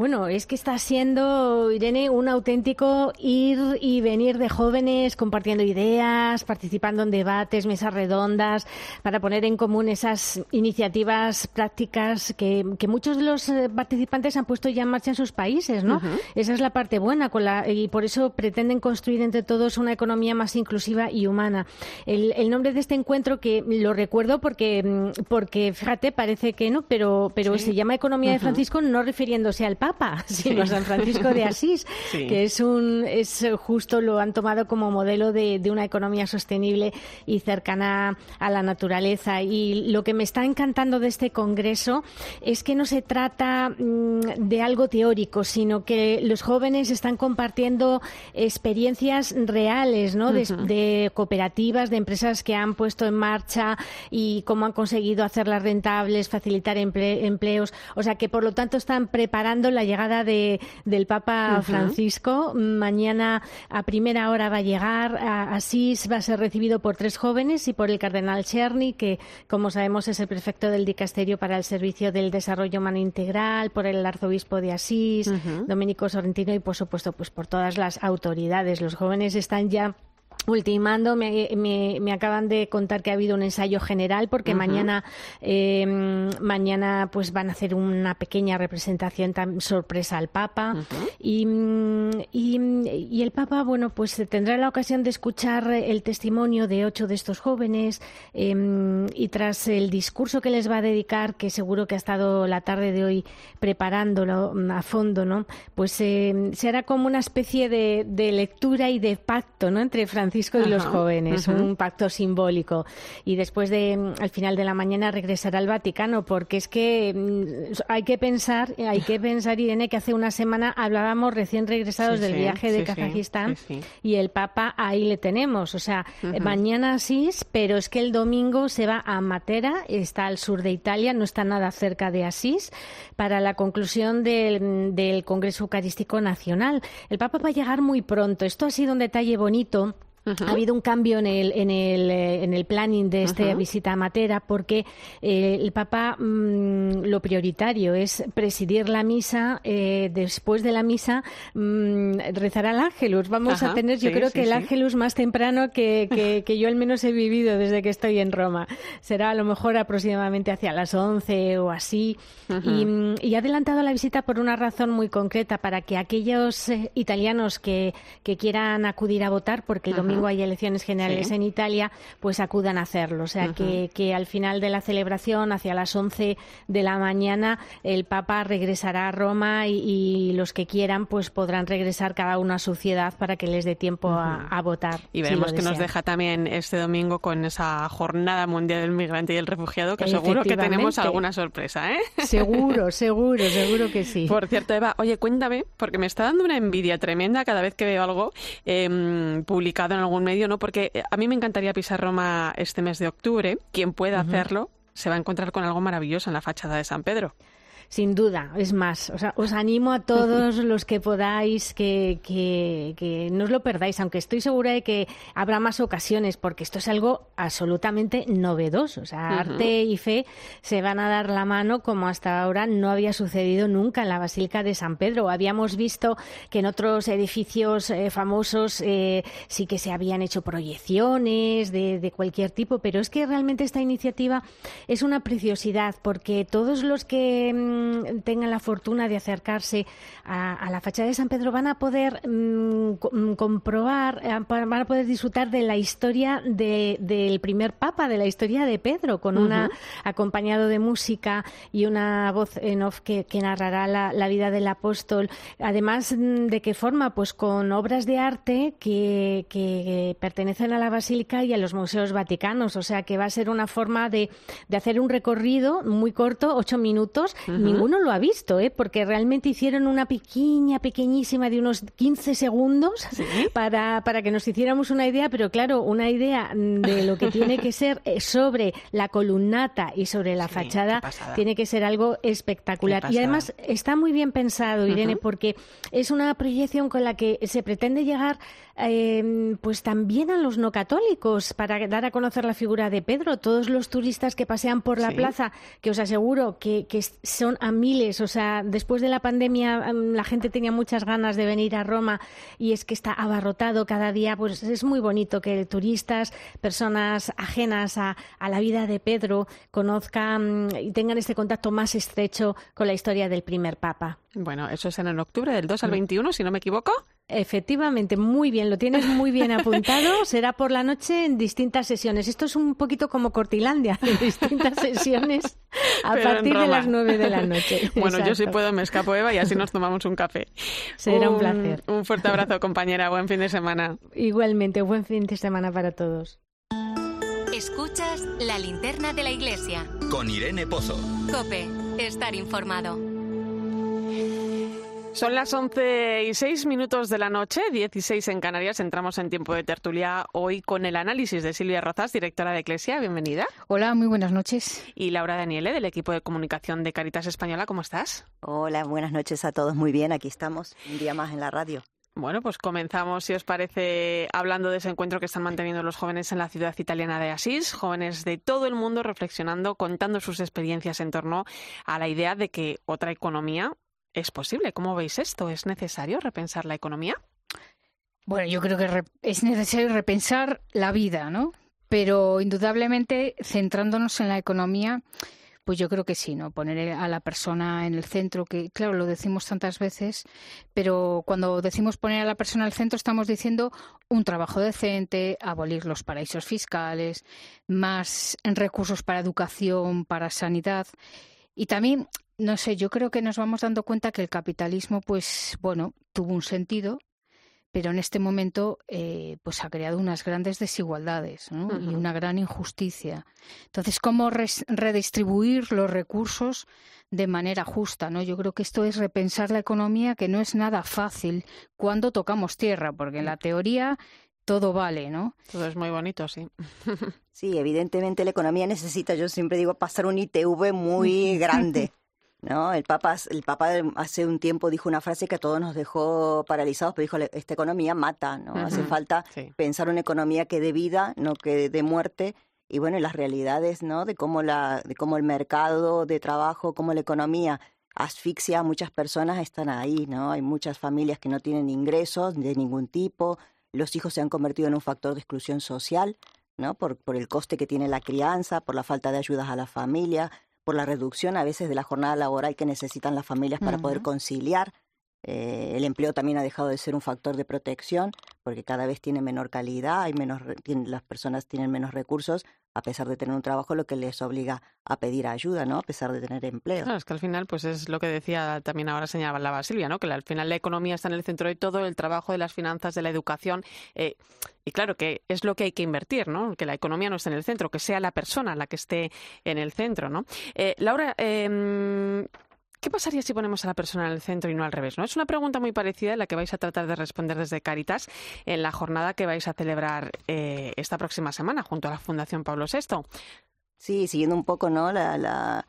Bueno, es que está siendo, Irene, un auténtico ir y venir de jóvenes compartiendo ideas, participando en debates, mesas redondas, para poner en común esas iniciativas prácticas que, muchos de los eh, participantes han puesto ya en marcha en sus países, ¿no? Esa es la parte buena con la, y por eso pretenden construir entre todos una economía más inclusiva y humana. El, nombre de este encuentro, que lo recuerdo porque, mm, porque fíjate, parece que no, pero, pero se llama Economía de Francisco no refiriéndose al Papa Papa, sino San Francisco de Asís, que es un es justo lo han tomado como modelo de, una economía sostenible y cercana a la naturaleza. Y lo que me está encantando de este congreso es que no se trata mm, de algo teórico, sino que los jóvenes están compartiendo experiencias reales, ¿no? De, cooperativas, de empresas que han puesto en marcha y cómo han conseguido hacerlas rentables, facilitar empleos. O sea que por lo tanto están preparando la la llegada de, del Papa Francisco. Mañana a primera hora va a llegar a Asís, va a ser recibido por tres jóvenes y por el cardenal Cherny, que como sabemos es el prefecto del dicasterio para el servicio del desarrollo humano integral, por el arzobispo de Asís, Domenico Sorrentino y por supuesto pues por todas las autoridades. Los jóvenes están ya Ultimando, me, me, acaban de contar que ha habido un ensayo general porque mañana em, mañana pues van a hacer una pequeña representación tan sorpresa al Papa. Y, y, el Papa bueno pues tendrá la ocasión de escuchar el testimonio de ocho de estos jóvenes em, y tras el discurso que les va a dedicar que seguro que ha estado la tarde de hoy preparándolo a fondo no pues em, será como una especie de, de lectura y de pacto no entre Francisco Francisco y los jóvenes, un pacto simbólico. Y después de, mm, al final de la mañana, regresará al Vaticano, porque es que mm, hay que pensar, hay que pensar, Irene, que hace una semana hablábamos recién regresados del viaje de Kazajistán y el Papa ahí le tenemos. O sea, mañana sí, pero es que el domingo se va a Matera, está al sur de Italia, no está nada cerca de Asís, para la conclusión del, del Congreso Eucarístico Nacional. El Papa va a llegar muy pronto. Esto ha sido un detalle bonito ha habido un cambio en el, en el, eh, en el planning de esta visita a Matera porque eh, el Papa mm, lo prioritario es presidir la misa. Eh, después de la misa mm, rezará el Ángelus. Vamos a tener, yo creo que el Ángelus más temprano que, que, yo al menos he vivido desde que estoy en Roma. Será a lo mejor aproximadamente hacia las 11 o así. y, y, ha adelantado la visita por una razón muy concreta, para que aquellos italianos que, que quieran acudir a votar, porque el domingo hay elecciones generales en Italia, pues acudan a hacerlo. O sea, que, que, al final de la celebración, hacia las 11 de la mañana, el Papa regresará a Roma y, los que quieran, pues podrán regresar cada uno a su ciudad para que les dé tiempo a, votar. Y veremos que nos deja también este domingo con esa Jornada Mundial del Migrante y el Refugiado, que seguro que tenemos alguna sorpresa, ¿eh? Seguro, seguro, seguro que sí. Por cierto, Eva, oye, cuéntame, porque me está dando una envidia tremenda cada vez que veo algo eh, publicado en algún medio, ¿no? Porque eh, a mí me encantaría pisar Roma este mes de octubre, quien pueda hacerlo, se va a encontrar con algo maravilloso en la fachada de San Pedro. Sin duda, es más, o sea, os animo a todos los que podáis que, que, que, no os lo perdáis, aunque estoy segura de que habrá más ocasiones, porque esto es algo absolutamente novedoso. O sea, uh -huh. arte y fe se van a dar la mano como hasta ahora no había sucedido nunca en la Basílica de San Pedro. Habíamos visto que en otros edificios eh, famosos eh, sí que se habían hecho proyecciones de, de cualquier tipo, pero es que realmente esta iniciativa es una preciosidad, porque todos los que mm, tengan la fortuna de acercarse a, a, la fachada de San Pedro van a poder mmm, comprobar, eh, van a poder disfrutar de la historia de, del primer papa, de la historia de Pedro, con uh -huh. una acompañado de música y una voz en off que, que narrará la, la, vida del apóstol. Además de que forma pues con obras de arte que, que, pertenecen a la Basílica y a los museos vaticanos. O sea que va a ser una forma de, de hacer un recorrido muy corto, ocho minutos. Uh -huh ninguno lo ha visto, ¿eh? porque realmente hicieron una pequeña, pequeñísima de unos 15 segundos ¿Sí? para, para que nos hiciéramos una idea, pero claro, una idea de lo que tiene que ser eh, sobre la columnata y sobre la sí, fachada tiene que ser algo espectacular. Y además está muy bien pensado, Irene, uh -huh. porque es una proyección con la que se pretende llegar eh, pues también a los no católicos para dar a conocer la figura de Pedro. Todos los turistas que pasean por la sí. plaza, que os aseguro que, que son a miles. O sea, después de la pandemia la gente tenía muchas ganas de venir a Roma y es que está abarrotado cada día. Pues es muy bonito que turistas, personas ajenas a, a la vida de Pedro, conozcan y tengan este contacto más estrecho con la historia del primer papa. Bueno, eso será en octubre, del 2 al 21, si no me equivoco. Efectivamente, muy bien, lo tienes muy bien apuntado. Será por la noche en distintas sesiones. Esto es un poquito como Cortilandia, en distintas sesiones a Pero partir de las nueve de la noche. Bueno, Exacto. yo sí puedo, me escapo Eva y así nos tomamos un café. Será un, un placer. Un fuerte abrazo, compañera. Buen fin de semana. Igualmente, buen fin de semana para todos. Escuchas la linterna de la iglesia. Con Irene Pozo. Cope, estar informado. Son las 11 y 6 minutos de la noche, 16 en Canarias. Entramos en tiempo de tertulia hoy con el análisis de Silvia Rozas, directora de Eclesia. Bienvenida. Hola, muy buenas noches. Y Laura Daniele, del equipo de comunicación de Caritas Española. ¿Cómo estás? Hola, buenas noches a todos. Muy bien, aquí estamos, un día más en la radio. Bueno, pues comenzamos, si os parece, hablando de ese encuentro que están manteniendo los jóvenes en la ciudad italiana de Asís, jóvenes de todo el mundo reflexionando, contando sus experiencias en torno a la idea de que otra economía es posible. ¿Cómo veis esto? ¿Es necesario repensar la economía? Bueno, yo creo que es necesario repensar la vida, ¿no? Pero indudablemente centrándonos en la economía, pues yo creo que sí, ¿no? Poner a la persona en el centro, que claro, lo decimos tantas veces, pero cuando decimos poner a la persona en el centro estamos diciendo un trabajo decente, abolir los paraísos fiscales, más recursos para educación, para sanidad y también no sé, yo creo que nos vamos dando cuenta que el capitalismo, pues bueno, tuvo un sentido, pero en este momento eh, pues ha creado unas grandes desigualdades ¿no? uh -huh. y una gran injusticia. Entonces, ¿cómo redistribuir los recursos de manera justa? ¿no? Yo creo que esto es repensar la economía, que no es nada fácil cuando tocamos tierra, porque en la teoría todo vale, ¿no? Todo es muy bonito, sí. sí, evidentemente la economía necesita, yo siempre digo, pasar un ITV muy grande. ¿No? El Papa, el Papa hace un tiempo dijo una frase que a todos nos dejó paralizados, pero dijo, esta economía mata, ¿no? Uh -huh. Hace falta sí. pensar una economía que dé vida, no que dé muerte. Y bueno, y las realidades, ¿no? De cómo, la, de cómo el mercado de trabajo, cómo la economía asfixia a muchas personas están ahí, ¿no? Hay muchas familias que no tienen ingresos de ningún tipo, los hijos se han convertido en un factor de exclusión social, ¿no? Por, por el coste que tiene la crianza, por la falta de ayudas a la familia, por la reducción a veces de la jornada laboral que necesitan las familias para uh -huh. poder conciliar. Eh, el empleo también ha dejado de ser un factor de protección porque cada vez tiene menor calidad, hay menos, las personas tienen menos recursos a pesar de tener un trabajo, lo que les obliga a pedir ayuda, ¿no? A pesar de tener empleo. Claro, es que al final, pues es lo que decía también ahora señalaba Silvia, ¿no? Que al final la economía está en el centro de todo, el trabajo de las finanzas, de la educación. Eh, y claro, que es lo que hay que invertir, ¿no? Que la economía no esté en el centro, que sea la persona la que esté en el centro, ¿no? Eh, Laura, eh, ¿Qué pasaría si ponemos a la persona en el centro y no al revés? ¿no? Es una pregunta muy parecida en la que vais a tratar de responder desde Caritas en la jornada que vais a celebrar eh, esta próxima semana junto a la Fundación Pablo VI. Sí, siguiendo un poco, ¿no? La,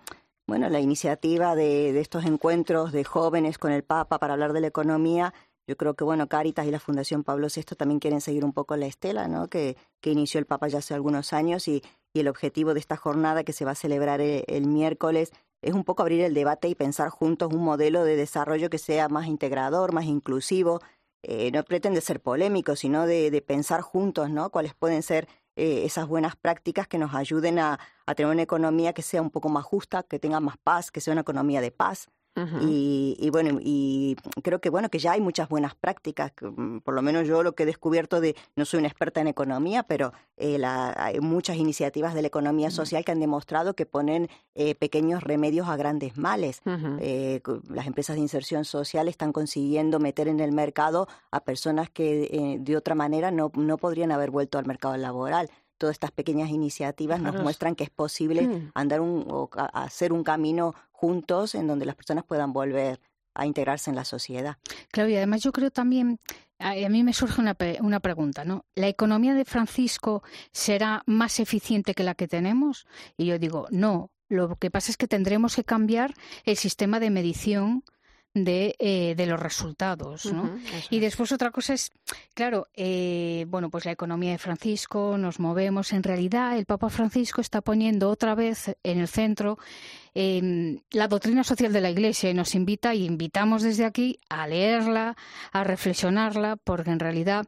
bueno, la iniciativa de, estos encuentros de jóvenes con el Papa para hablar de la economía, yo creo que, bueno, Caritas y la Fundación Pablo VI también quieren seguir un poco la estela, ¿no? Que, inició el Papa ya hace algunos años y, el objetivo de esta jornada que se va a celebrar el, el, miércoles es un poco abrir el debate y pensar juntos un modelo de desarrollo que sea más integrador, más inclusivo. Eh, no pretende ser polémico, sino de, pensar juntos, ¿no? Cuáles pueden ser eh, esas buenas prácticas que nos ayuden a, tener una economía que sea un poco más justa, que tenga más paz, que sea una economía de paz. Uh -huh. y, y, bueno, y creo que bueno que ya hay muchas buenas prácticas. Mm, por lo menos yo lo que he descubierto de, no soy una experta en economía, pero eh, la, hay muchas iniciativas de la economía uh -huh. social que han demostrado que ponen eh, pequeños remedios a grandes males. Uh -huh. eh, las empresas de inserción social están consiguiendo meter en el mercado a personas que eh, de otra manera no, no podrían haber vuelto al mercado laboral todas estas pequeñas iniciativas claro. nos muestran que es posible mm. andar un, o hacer un camino juntos en donde las personas puedan volver a integrarse en la sociedad. Claro, y además yo creo también, a, mí me surge una, una pregunta, ¿no? ¿La economía de Francisco será más eficiente que la que tenemos? Y yo digo, no. Lo que pasa es que tendremos que cambiar el sistema de medición de, eh, de los resultados. ¿no? Uh -huh, y después otra cosa es, claro, eh, bueno, pues la economía de Francisco, nos movemos. En realidad, el Papa Francisco está poniendo otra vez en el centro eh, la doctrina social de la Iglesia y nos invita y invitamos desde aquí a leerla, a reflexionarla, porque en realidad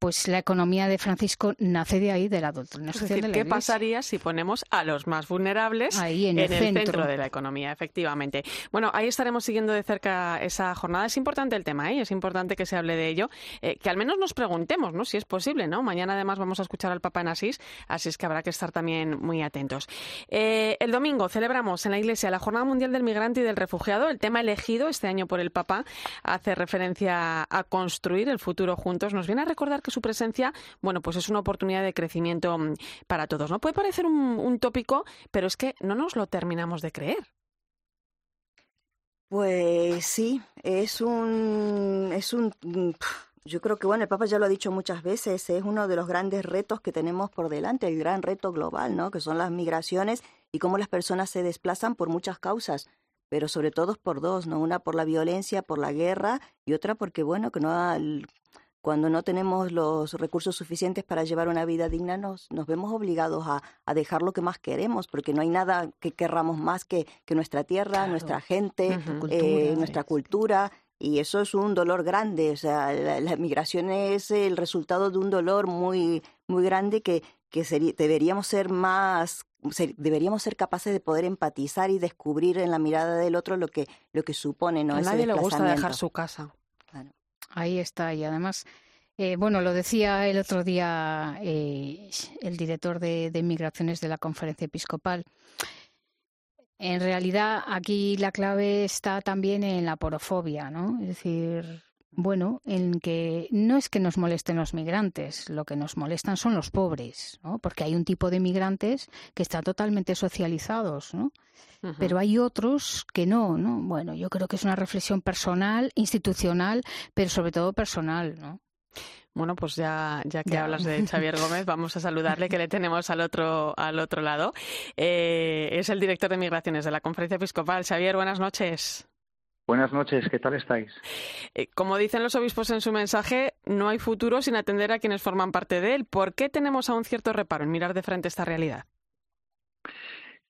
pues la economía de Francisco nace de ahí, de la doctrina social decir, de la ¿qué Iglesia. pasaría si ponemos a los más vulnerables ahí, en, el, el centro. centro. de la economía, efectivamente? Bueno, ahí estaremos siguiendo de cerca esa jornada. Es importante el tema, ¿eh? es importante que se hable de ello, eh, que al menos nos preguntemos ¿no? si es posible. ¿no? Mañana además vamos a escuchar al Papa en Asís, así es que habrá que estar también muy atentos. Eh, el domingo celebramos en la Iglesia la Jornada Mundial del Migrante y del Refugiado. El tema elegido este año por el Papa hace referencia a construir el futuro juntos. Nos viene a recordar que su presencia bueno, pues es una oportunidad de crecimiento mm, para todos. ¿no? Puede parecer un, tópico, pero es que no nos lo terminamos de creer. Pues sí, es un, es un, yo creo que bueno, el Papa ya lo ha dicho muchas veces, es uno de los grandes retos que tenemos por delante, el gran reto global, ¿no? Que son las migraciones y cómo las personas se desplazan por muchas causas, pero sobre todo por dos, ¿no? Una por la violencia, por la guerra y otra porque bueno, que no cuando no tenemos los recursos suficientes para llevar una vida digna, nos, nos vemos obligados a, a, dejar lo que más queremos, porque no hay nada que querramos más que, que nuestra tierra, claro. nuestra gente, uh -huh. eh, nuestra cultura. Y eso es un dolor grande. O sea, la, la, migración es el resultado de un dolor muy, muy grande que, que sería, deberíamos ser más ser, deberíamos ser capaces de poder empatizar y descubrir en la mirada del otro lo que lo que supone no a nadie le gusta dejar su casa. Ahí está, y además, eh, bueno, lo decía el otro día eh, el director de, de, Migraciones de la Conferencia Episcopal. En realidad, aquí la clave está también en la porofobia, ¿no? Es decir, bueno, en que no es que nos molesten los migrantes, lo que nos molestan son los pobres, ¿no? Porque hay un tipo de migrantes que están totalmente socializados, ¿no? Uh -huh. Pero hay otros que no, ¿no? Bueno, yo creo que es una reflexión personal, institucional, pero sobre todo personal, ¿no? Bueno, pues ya, ya que ya. hablas de Xavier Gómez, vamos a saludarle, que le tenemos al otro, al otro lado. Eh, es el director de Migraciones de la Conferencia Episcopal. Xavier, buenas noches. Buenas noches, ¿qué tal estáis? Eh, como dicen los obispos en su mensaje, no hay futuro sin atender a quienes forman parte de él. ¿Por qué tenemos aún cierto reparo en mirar de frente esta realidad?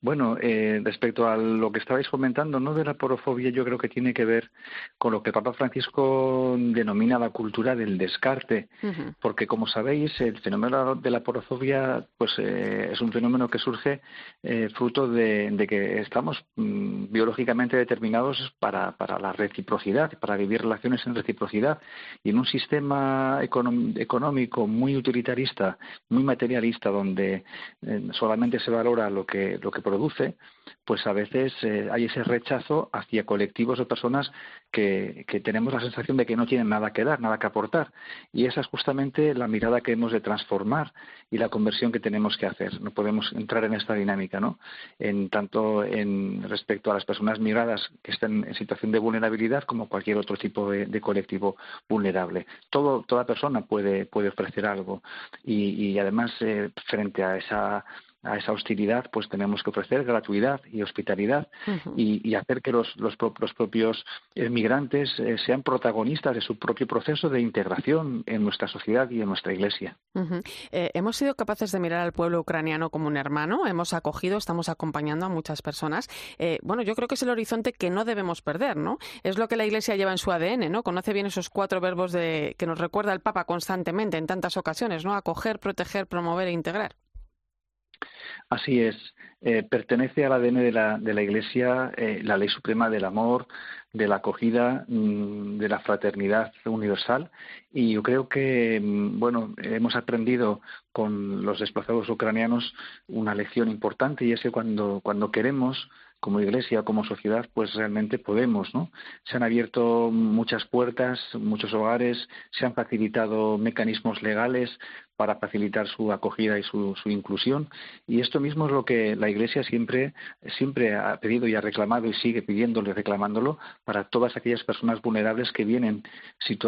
Bueno, eh, respecto a lo que estabais comentando, no de la porofobia, yo creo que tiene que ver con lo que Papa Francisco denomina la cultura del descarte, uh -huh. porque como sabéis, el fenómeno de la porofobia, pues eh, es un fenómeno que surge eh, fruto de, de, que estamos mm, biológicamente determinados para, para la reciprocidad, para vivir relaciones en reciprocidad, y en un sistema económico muy utilitarista, muy materialista, donde eh, solamente se valora lo que lo que produce, pues a veces eh, hay ese rechazo hacia colectivos o personas que, que, tenemos la sensación de que no tienen nada que dar, nada que aportar. Y esa es justamente la mirada que hemos de transformar y la conversión que tenemos que hacer. No podemos entrar en esta dinámica, ¿no? En tanto en respecto a las personas migradas que están en situación de vulnerabilidad como cualquier otro tipo de, colectivo vulnerable. Toda persona puede, puede ofrecer algo y, y además eh, frente a esa a esa hostilidad, pues tenemos que ofrecer gratuidad y hospitalidad y, hacer que los, los, propios migrantes eh, sean protagonistas de su propio proceso de integración en nuestra sociedad y en nuestra iglesia. Eh, hemos sido capaces de mirar al pueblo ucraniano como un hermano, hemos acogido, estamos acompañando a muchas personas. Eh, bueno, yo creo que es el horizonte que no debemos perder, ¿no? Es lo que la iglesia lleva en su ADN, ¿no? Conoce bien esos cuatro verbos de, que nos recuerda el Papa constantemente en tantas ocasiones, ¿no? Acoger, proteger, promover e integrar. Así es. Eh, pertenece al ADN de la, de la Iglesia eh, la ley suprema del amor, de la acogida, mm, de la fraternidad universal. Y yo creo que, mm, bueno, hemos aprendido con los desplazados ucranianos una lección importante y es que cuando, cuando queremos como iglesia, como sociedad, pues realmente podemos, ¿no? Se han abierto muchas puertas, muchos hogares, se han facilitado mecanismos legales para facilitar su acogida y su, inclusión. Y esto mismo es lo que la Iglesia siempre, siempre ha pedido y ha reclamado y sigue pidiéndolo y reclamándolo para todas aquellas personas vulnerables que vienen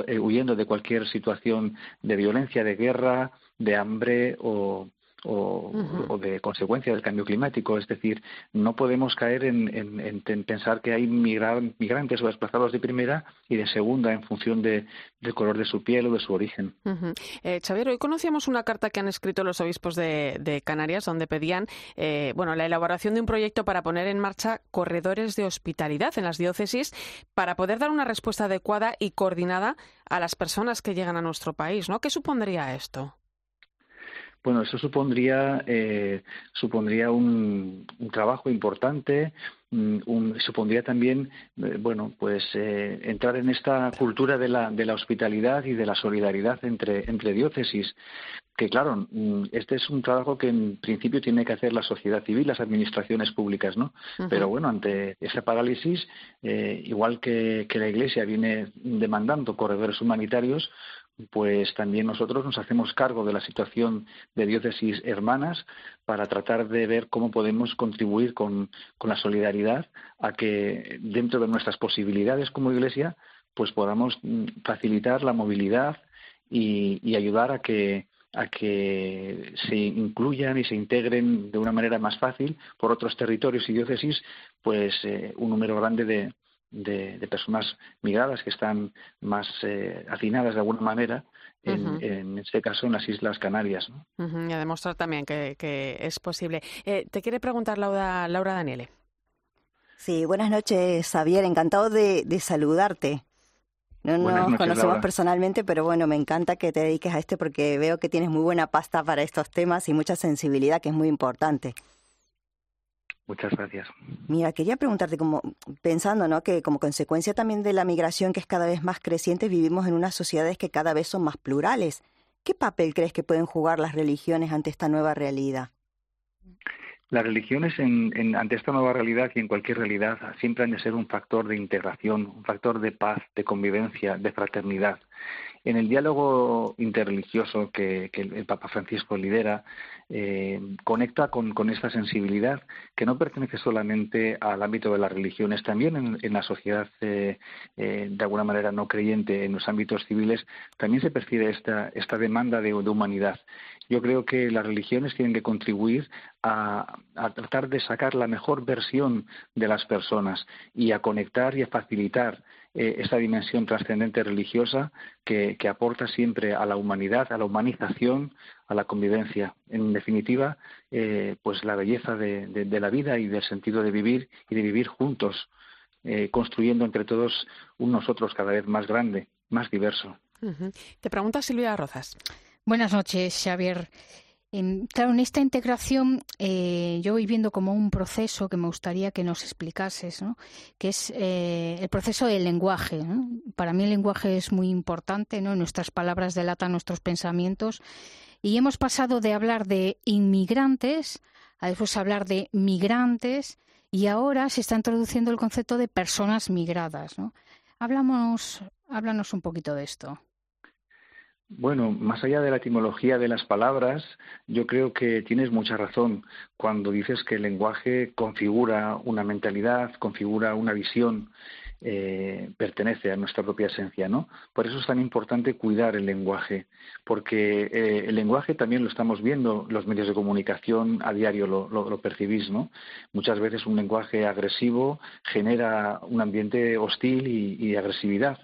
eh, huyendo de cualquier situación de violencia, de guerra, de hambre o, o, de consecuencia del cambio climático. Es decir, no podemos caer en, pensar que hay migrantes o desplazados de primera y de segunda en función de, del color de su piel o de su origen. eh, Xavier, hoy conocíamos una carta que han escrito los obispos de, Canarias donde pedían eh, bueno, la elaboración de un proyecto para poner en marcha corredores de hospitalidad en las diócesis para poder dar una respuesta adecuada y coordinada a las personas que llegan a nuestro país. ¿no? ¿Qué supondría esto? Bueno, eso supondría, eh, supondría un, trabajo importante, mm, un, supondría también, eh, bueno, pues eh, entrar en esta cultura de la, de la hospitalidad y de la solidaridad entre, entre diócesis. Que claro, mm, este es un trabajo que en principio tiene que hacer la sociedad civil, las administraciones públicas, ¿no? Pero bueno, ante esa parálisis, igual que, que la Iglesia viene demandando corredores humanitarios, pues también nosotros nos hacemos cargo de la situación de diócesis hermanas para tratar de ver cómo podemos contribuir con, la solidaridad a que dentro de nuestras posibilidades como Iglesia pues podamos mm, facilitar la movilidad y, ayudar a que a que se incluyan y se integren de una manera más fácil por otros territorios y diócesis pues eh, un número grande de, de, personas migradas que están más eh, hacinadas de alguna manera, en, este caso en las Islas Canarias. Y a demostrar también que, es posible. Eh, te quiere preguntar Laura, Laura Daniele. Sí, buenas noches, Xavier. Encantado de, saludarte. No nos conocemos personalmente, pero bueno, me encanta que te dediques a este porque veo que tienes muy buena pasta para estos temas y mucha sensibilidad, que es muy importante. Muchas gracias. Mira, quería preguntarte, como pensando, ¿no? Que como consecuencia también de la migración que es cada vez más creciente, vivimos en unas sociedades que cada vez son más plurales. ¿Qué papel crees que pueden jugar las religiones ante esta nueva realidad? Las religiones en, ante esta nueva realidad y en cualquier realidad siempre han de ser un factor de integración, un factor de paz, de convivencia, de fraternidad. En el diálogo interreligioso que, el, Papa Francisco lidera, eh, conecta con, esta sensibilidad que no pertenece solamente al ámbito de las religiones, también en, la sociedad eh, eh, de alguna manera no creyente, en los ámbitos civiles, también se percibe esta demanda de, humanidad. Yo creo que las religiones tienen que contribuir a, tratar de sacar la mejor versión de las personas y a conectar y a facilitar eh, esa dimensión trascendente religiosa que, aporta siempre a la humanidad, a la humanización, a la convivencia. En definitiva, eh, pues la belleza de, la vida y del sentido de vivir y de vivir juntos, eh, construyendo entre todos un nosotros cada vez más grande, más diverso. Te pregunta Silvia Rozas. Buenas noches, Xavier. Claro, en esta integración eh, yo voy viendo como un proceso que me gustaría que nos explicases, ¿no? que es eh, el proceso del lenguaje. Para mí el lenguaje es muy importante, ¿no? nuestras palabras delatan nuestros pensamientos y hemos pasado de hablar de inmigrantes a después hablar de migrantes y ahora se está introduciendo el concepto de personas migradas. Hablamos, háblanos un poquito de esto. Bueno, más allá de la etimología de las palabras, yo creo que tienes mucha razón cuando dices que el lenguaje configura una mentalidad, configura una visión. eh, pertenece a nuestra propia esencia, ¿no? Por eso es tan importante cuidar el lenguaje, porque eh, el lenguaje también lo estamos viendo, los medios de comunicación a diario lo, percibís, ¿no? Muchas veces un lenguaje agresivo genera un ambiente hostil y agresividad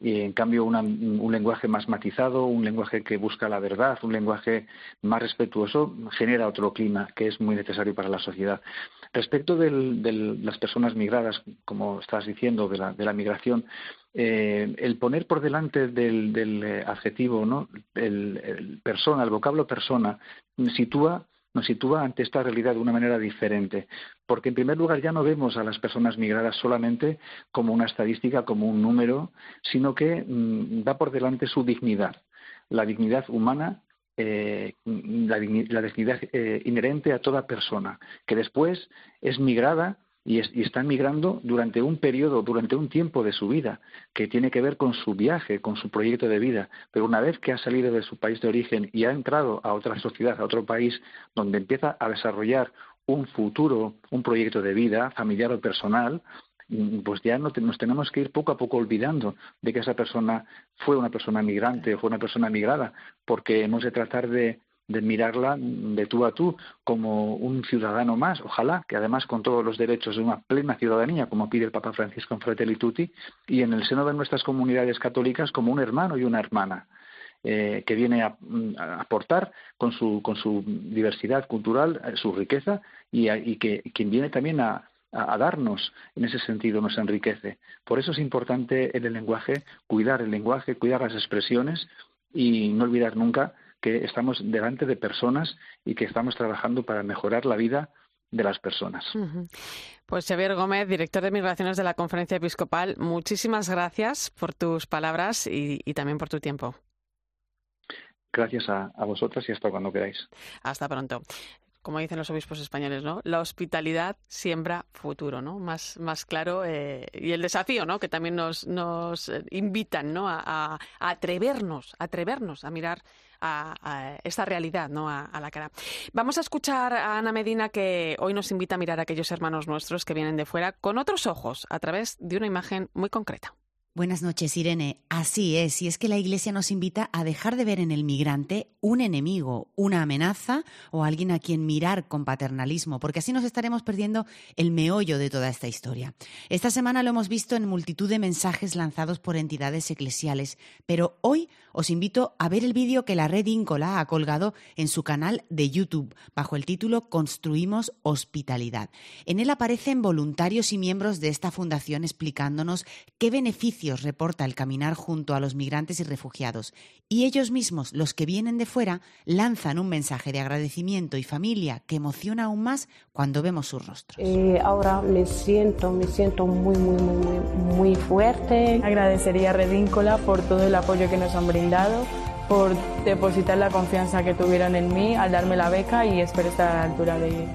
y en cambio un lenguaje más matizado, un lenguaje que busca la verdad, un lenguaje más respetuoso, genera otro clima que es muy necesario para la sociedad. Respecto de las personas migradas, como estás diciendo, de la, migración, eh, el poner por delante del, eh, adjetivo, ¿no? el, persona, el vocablo persona, sitúa nos sitúa ante esta realidad de una manera diferente, porque en primer lugar ya no vemos a las personas migradas solamente como una estadística, como un número, sino que mm, da por delante su dignidad, la dignidad humana eh, la, dignidad eh, inherente a toda persona, que después es migrada y, están migrando durante un periodo, durante un tiempo de su vida, que tiene que ver con su viaje, con su proyecto de vida. Pero una vez que ha salido de su país de origen y ha entrado a otra sociedad, a otro país, donde empieza a desarrollar un futuro, un proyecto de vida, familiar o personal, mm, pues ya nos tenemos que ir poco a poco olvidando de que esa persona fue una persona migrante o fue una persona migrada, porque hemos de tratar de de mirarla de tú a tú como un ciudadano más, ojalá, que además con todos los derechos de una plena ciudadanía, como pide el Papa Francisco en Fratelli Tutti, y en el seno de nuestras comunidades católicas como un hermano y una hermana. Eh, que viene a, aportar con su, con su diversidad cultural, eh, su riqueza, y, y que quien viene también a, a, darnos, en ese sentido nos enriquece. Por eso es importante en el lenguaje cuidar el lenguaje, cuidar las expresiones y no olvidar nunca que estamos delante de personas y que estamos trabajando para mejorar la vida de las personas. Pues Xavier Gómez, director de Migraciones de la Conferencia Episcopal, muchísimas gracias por tus palabras y, también por tu tiempo. Gracias a, vosotras y hasta cuando queráis. Hasta pronto como dicen los obispos españoles, ¿no? La hospitalidad siembra futuro, ¿no? Más, más claro eh, y el desafío, ¿no? Que también nos, nos invitan, ¿no? A, a, atrevernos, atrevernos a mirar a, esta realidad, ¿no? A, la cara. Vamos a escuchar a Ana Medina que hoy nos invita a mirar a aquellos hermanos nuestros que vienen de fuera con otros ojos a través de una imagen muy concreta. Buenas noches, Irene. Así es, y es que la Iglesia nos invita a dejar de ver en el migrante un enemigo, una amenaza o alguien a quien mirar con paternalismo, porque así nos estaremos perdiendo el meollo de toda esta historia. Esta semana lo hemos visto en multitud de mensajes lanzados por entidades eclesiales, pero hoy os invito a ver el vídeo que la red Íncola ha colgado en su canal de YouTube bajo el título Construimos Hospitalidad. En él aparecen voluntarios y miembros de esta fundación explicándonos qué beneficios reporta el caminar junto a los migrantes y refugiados, y ellos mismos, los que vienen de fuera, lanzan un mensaje de agradecimiento y familia que emociona aún más cuando vemos sus rostros. Eh, ahora me siento, me siento muy, muy, muy, muy fuerte. Agradecería a Redíncola por todo el apoyo que nos han brindado por depositar la confianza que tuvieron en mí al darme la beca y espero estar a la altura de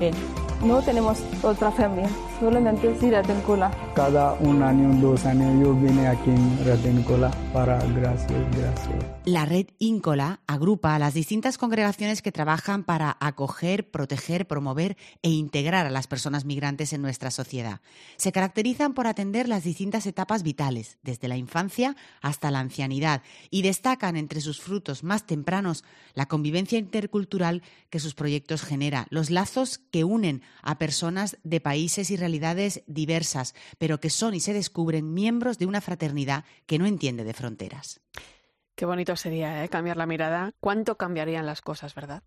él. No tenemos otra familia, solamente ir a Tencola. Cada un año, dos años yo vine aquí en Retencola para gracias, gracias. La red Íncola agrupa a las distintas congregaciones que trabajan para acoger, proteger, promover e integrar a las personas migrantes en nuestra sociedad. Se caracterizan por atender las distintas etapas vitales, desde la infancia hasta la ancianidad, y destacan entre sus frutos más tempranos la convivencia intercultural que sus proyectos genera, los lazos que unen a personas de países y realidades diversas, pero que son y se descubren miembros de una fraternidad que no entiende de fronteras. Qué bonito sería ¿eh? cambiar la mirada. ¿Cuánto cambiarían las cosas, verdad?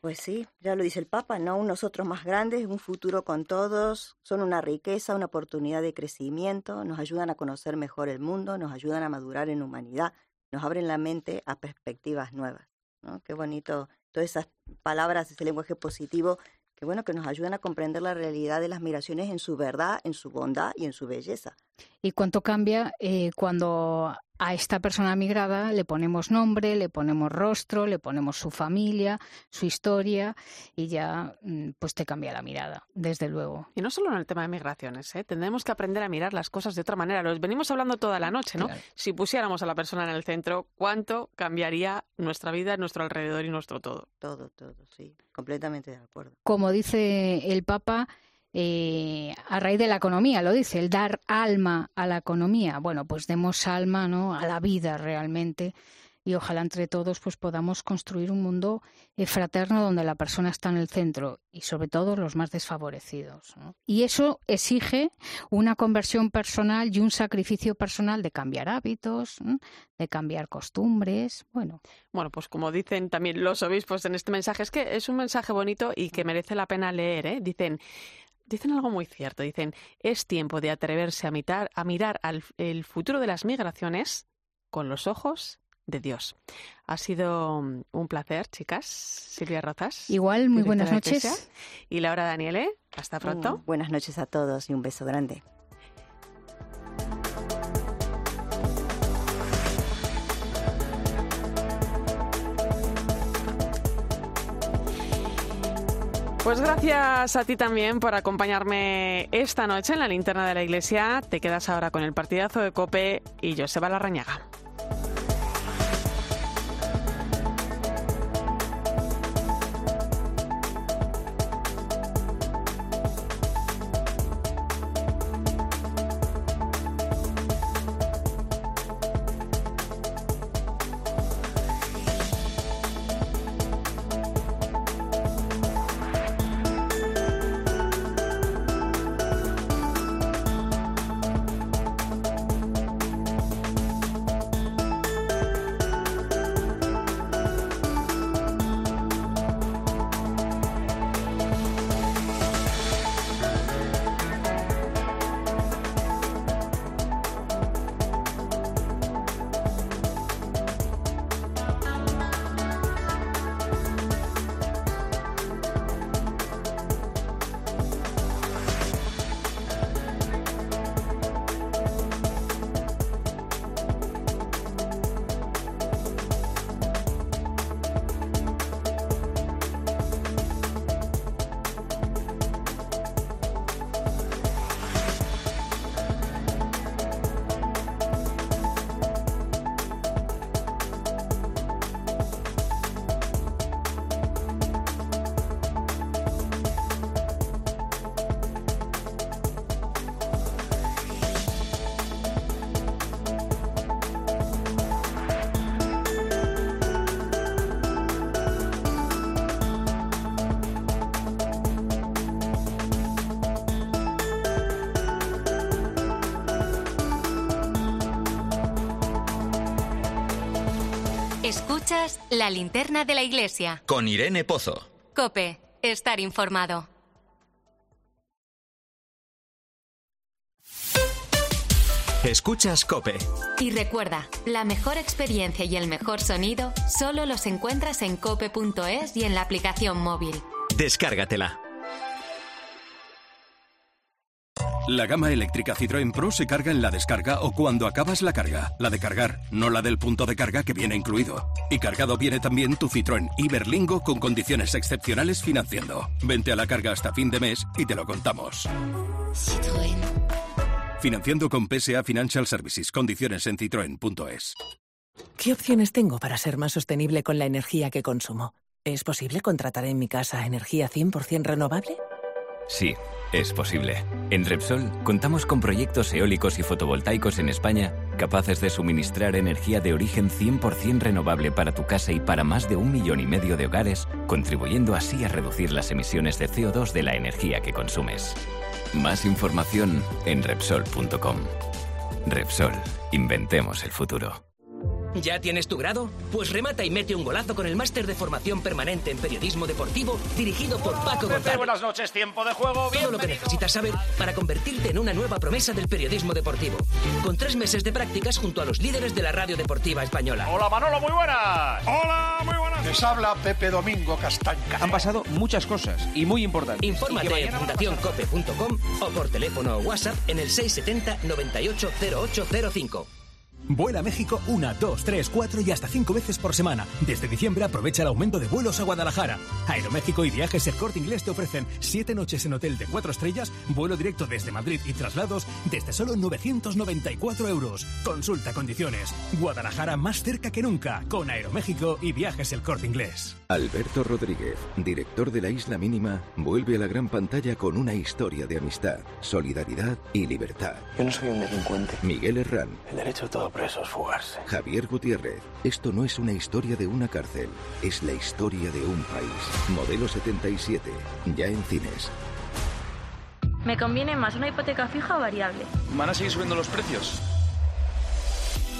Pues sí, ya lo dice el Papa, ¿no? Nosotros más grandes, un futuro con todos, son una riqueza, una oportunidad de crecimiento, nos ayudan a conocer mejor el mundo, nos ayudan a madurar en humanidad, nos abren la mente a perspectivas nuevas, ¿no? Qué bonito, todas esas palabras, ese lenguaje positivo que bueno, que nos ayudan a comprender la realidad de las migraciones en su verdad, en su bondad y en su belleza. ¿Y cuánto cambia eh, cuando a esta persona migrada le ponemos nombre, le ponemos rostro, le ponemos su familia, su historia y ya mm, pues te cambia la mirada, desde luego. Y no solo en el tema de migraciones, ¿eh? tendremos que aprender a mirar las cosas de otra manera. Lo venimos hablando toda la noche, ¿no? Si pusiéramos a la persona en el centro, ¿cuánto cambiaría nuestra vida, nuestro alrededor y nuestro todo? Todo, todo, sí, completamente de acuerdo. Como dice el Papa, eh, a raíz de la economía, lo dice, el dar alma a la economía. Bueno, pues demos alma ¿no? a la vida realmente y ojalá entre todos pues podamos construir un mundo eh, fraterno donde la persona está en el centro y sobre todo los más desfavorecidos. Y eso exige una conversión personal y un sacrificio personal de cambiar hábitos, de cambiar costumbres. Bueno. Bueno, pues como dicen también los obispos en este mensaje, es que es un mensaje bonito y que merece la pena leer. ¿eh? Dicen, dicen algo muy cierto. Dicen, es tiempo de atreverse a, mirar, a mirar al, el futuro de las migraciones con los ojos de Dios. Ha sido mm, un placer, chicas. Silvia Rozas. Igual, muy buenas noches. Y Laura Daniele, hasta pronto. Mm, buenas noches a todos y un beso grande. Pues gracias a ti también por acompañarme esta noche en la linterna de la iglesia. Te quedas ahora con el partidazo de Cope y Joseba Larrañaga. La linterna de la iglesia. Con Irene Pozo. Cope, estar informado. Escuchas Cope. Y recuerda, la mejor experiencia y el mejor sonido solo los encuentras en cope.es y en la aplicación móvil. Descárgatela. La gama eléctrica Citroën Pro se carga en la descarga o cuando acabas la carga. La de cargar, no la del punto de carga que viene incluido. Y cargado viene también tu Citroën Iberlingo con condiciones excepcionales financiando. Vente a la carga hasta fin de mes y te lo contamos. Citroën. Financiando con PSA Financial Services. Condiciones en citroen.es. ¿Qué opciones tengo para ser más sostenible con la energía que consumo? ¿Es posible contratar en mi casa energía 100% renovable? Sí, es posible. En Repsol contamos con proyectos eólicos y fotovoltaicos en España capaces de suministrar energía de origen 100% renovable para tu casa y para más de un millón y medio de hogares, contribuyendo así a reducir las emisiones de CO2 de la energía que consumes. Más información en Repsol.com. Repsol, inventemos el futuro. ¿Ya tienes tu grado? Pues remata y mete un golazo con el máster de formación permanente en periodismo deportivo dirigido por Paco González. Buenas noches, tiempo de juego. Todo lo que necesitas saber para convertirte en una nueva promesa del periodismo deportivo. Con tres meses de prácticas junto a los líderes de la radio deportiva española. Hola Manolo, muy buenas. Hola, muy buenas. Les habla Pepe Domingo Castaña. Han pasado muchas cosas y muy importantes. Infórmate en fundacioncope.com o por teléfono o WhatsApp en el 670 980805. Vuela a México una, dos, tres, cuatro y hasta cinco veces por semana. Desde diciembre aprovecha el aumento de vuelos a Guadalajara. Aeroméxico y Viajes El Corte Inglés te ofrecen siete noches en hotel de cuatro estrellas, vuelo directo desde Madrid y traslados desde solo 994 euros. Consulta condiciones. Guadalajara más cerca que nunca con Aeroméxico y Viajes El Corte Inglés. Alberto Rodríguez, director de La Isla Mínima, vuelve a la gran pantalla con una historia de amistad, solidaridad y libertad. Yo no soy un delincuente. Miguel Herrán. El derecho de todo fugarse. Javier Gutiérrez. Esto no es una historia de una cárcel, es la historia de un país. Modelo 77, ya en cines. Me conviene más una hipoteca fija o variable. ¿Van a seguir subiendo los precios?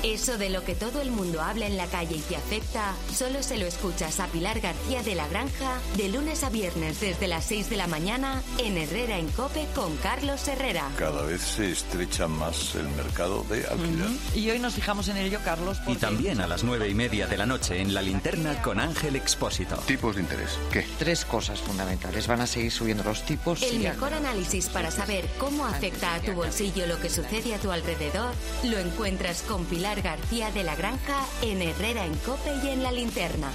Eso de lo que todo el mundo habla en la calle y te afecta, solo se lo escuchas a Pilar García de la Granja de lunes a viernes desde las 6 de la mañana en Herrera en Cope con Carlos Herrera. Cada vez se estrecha más el mercado de alquiler. Y hoy nos fijamos en ello, Carlos. Y también a las nueve y media de la noche en la linterna con Ángel Expósito. Tipos de interés. ¿Qué? Tres cosas fundamentales. Van a seguir subiendo los tipos. El y- mejor análisis para saber cómo afecta a tu bolsillo lo que sucede a tu alrededor lo encuentras con García de la Granja en Herrera en Cope y en la linterna.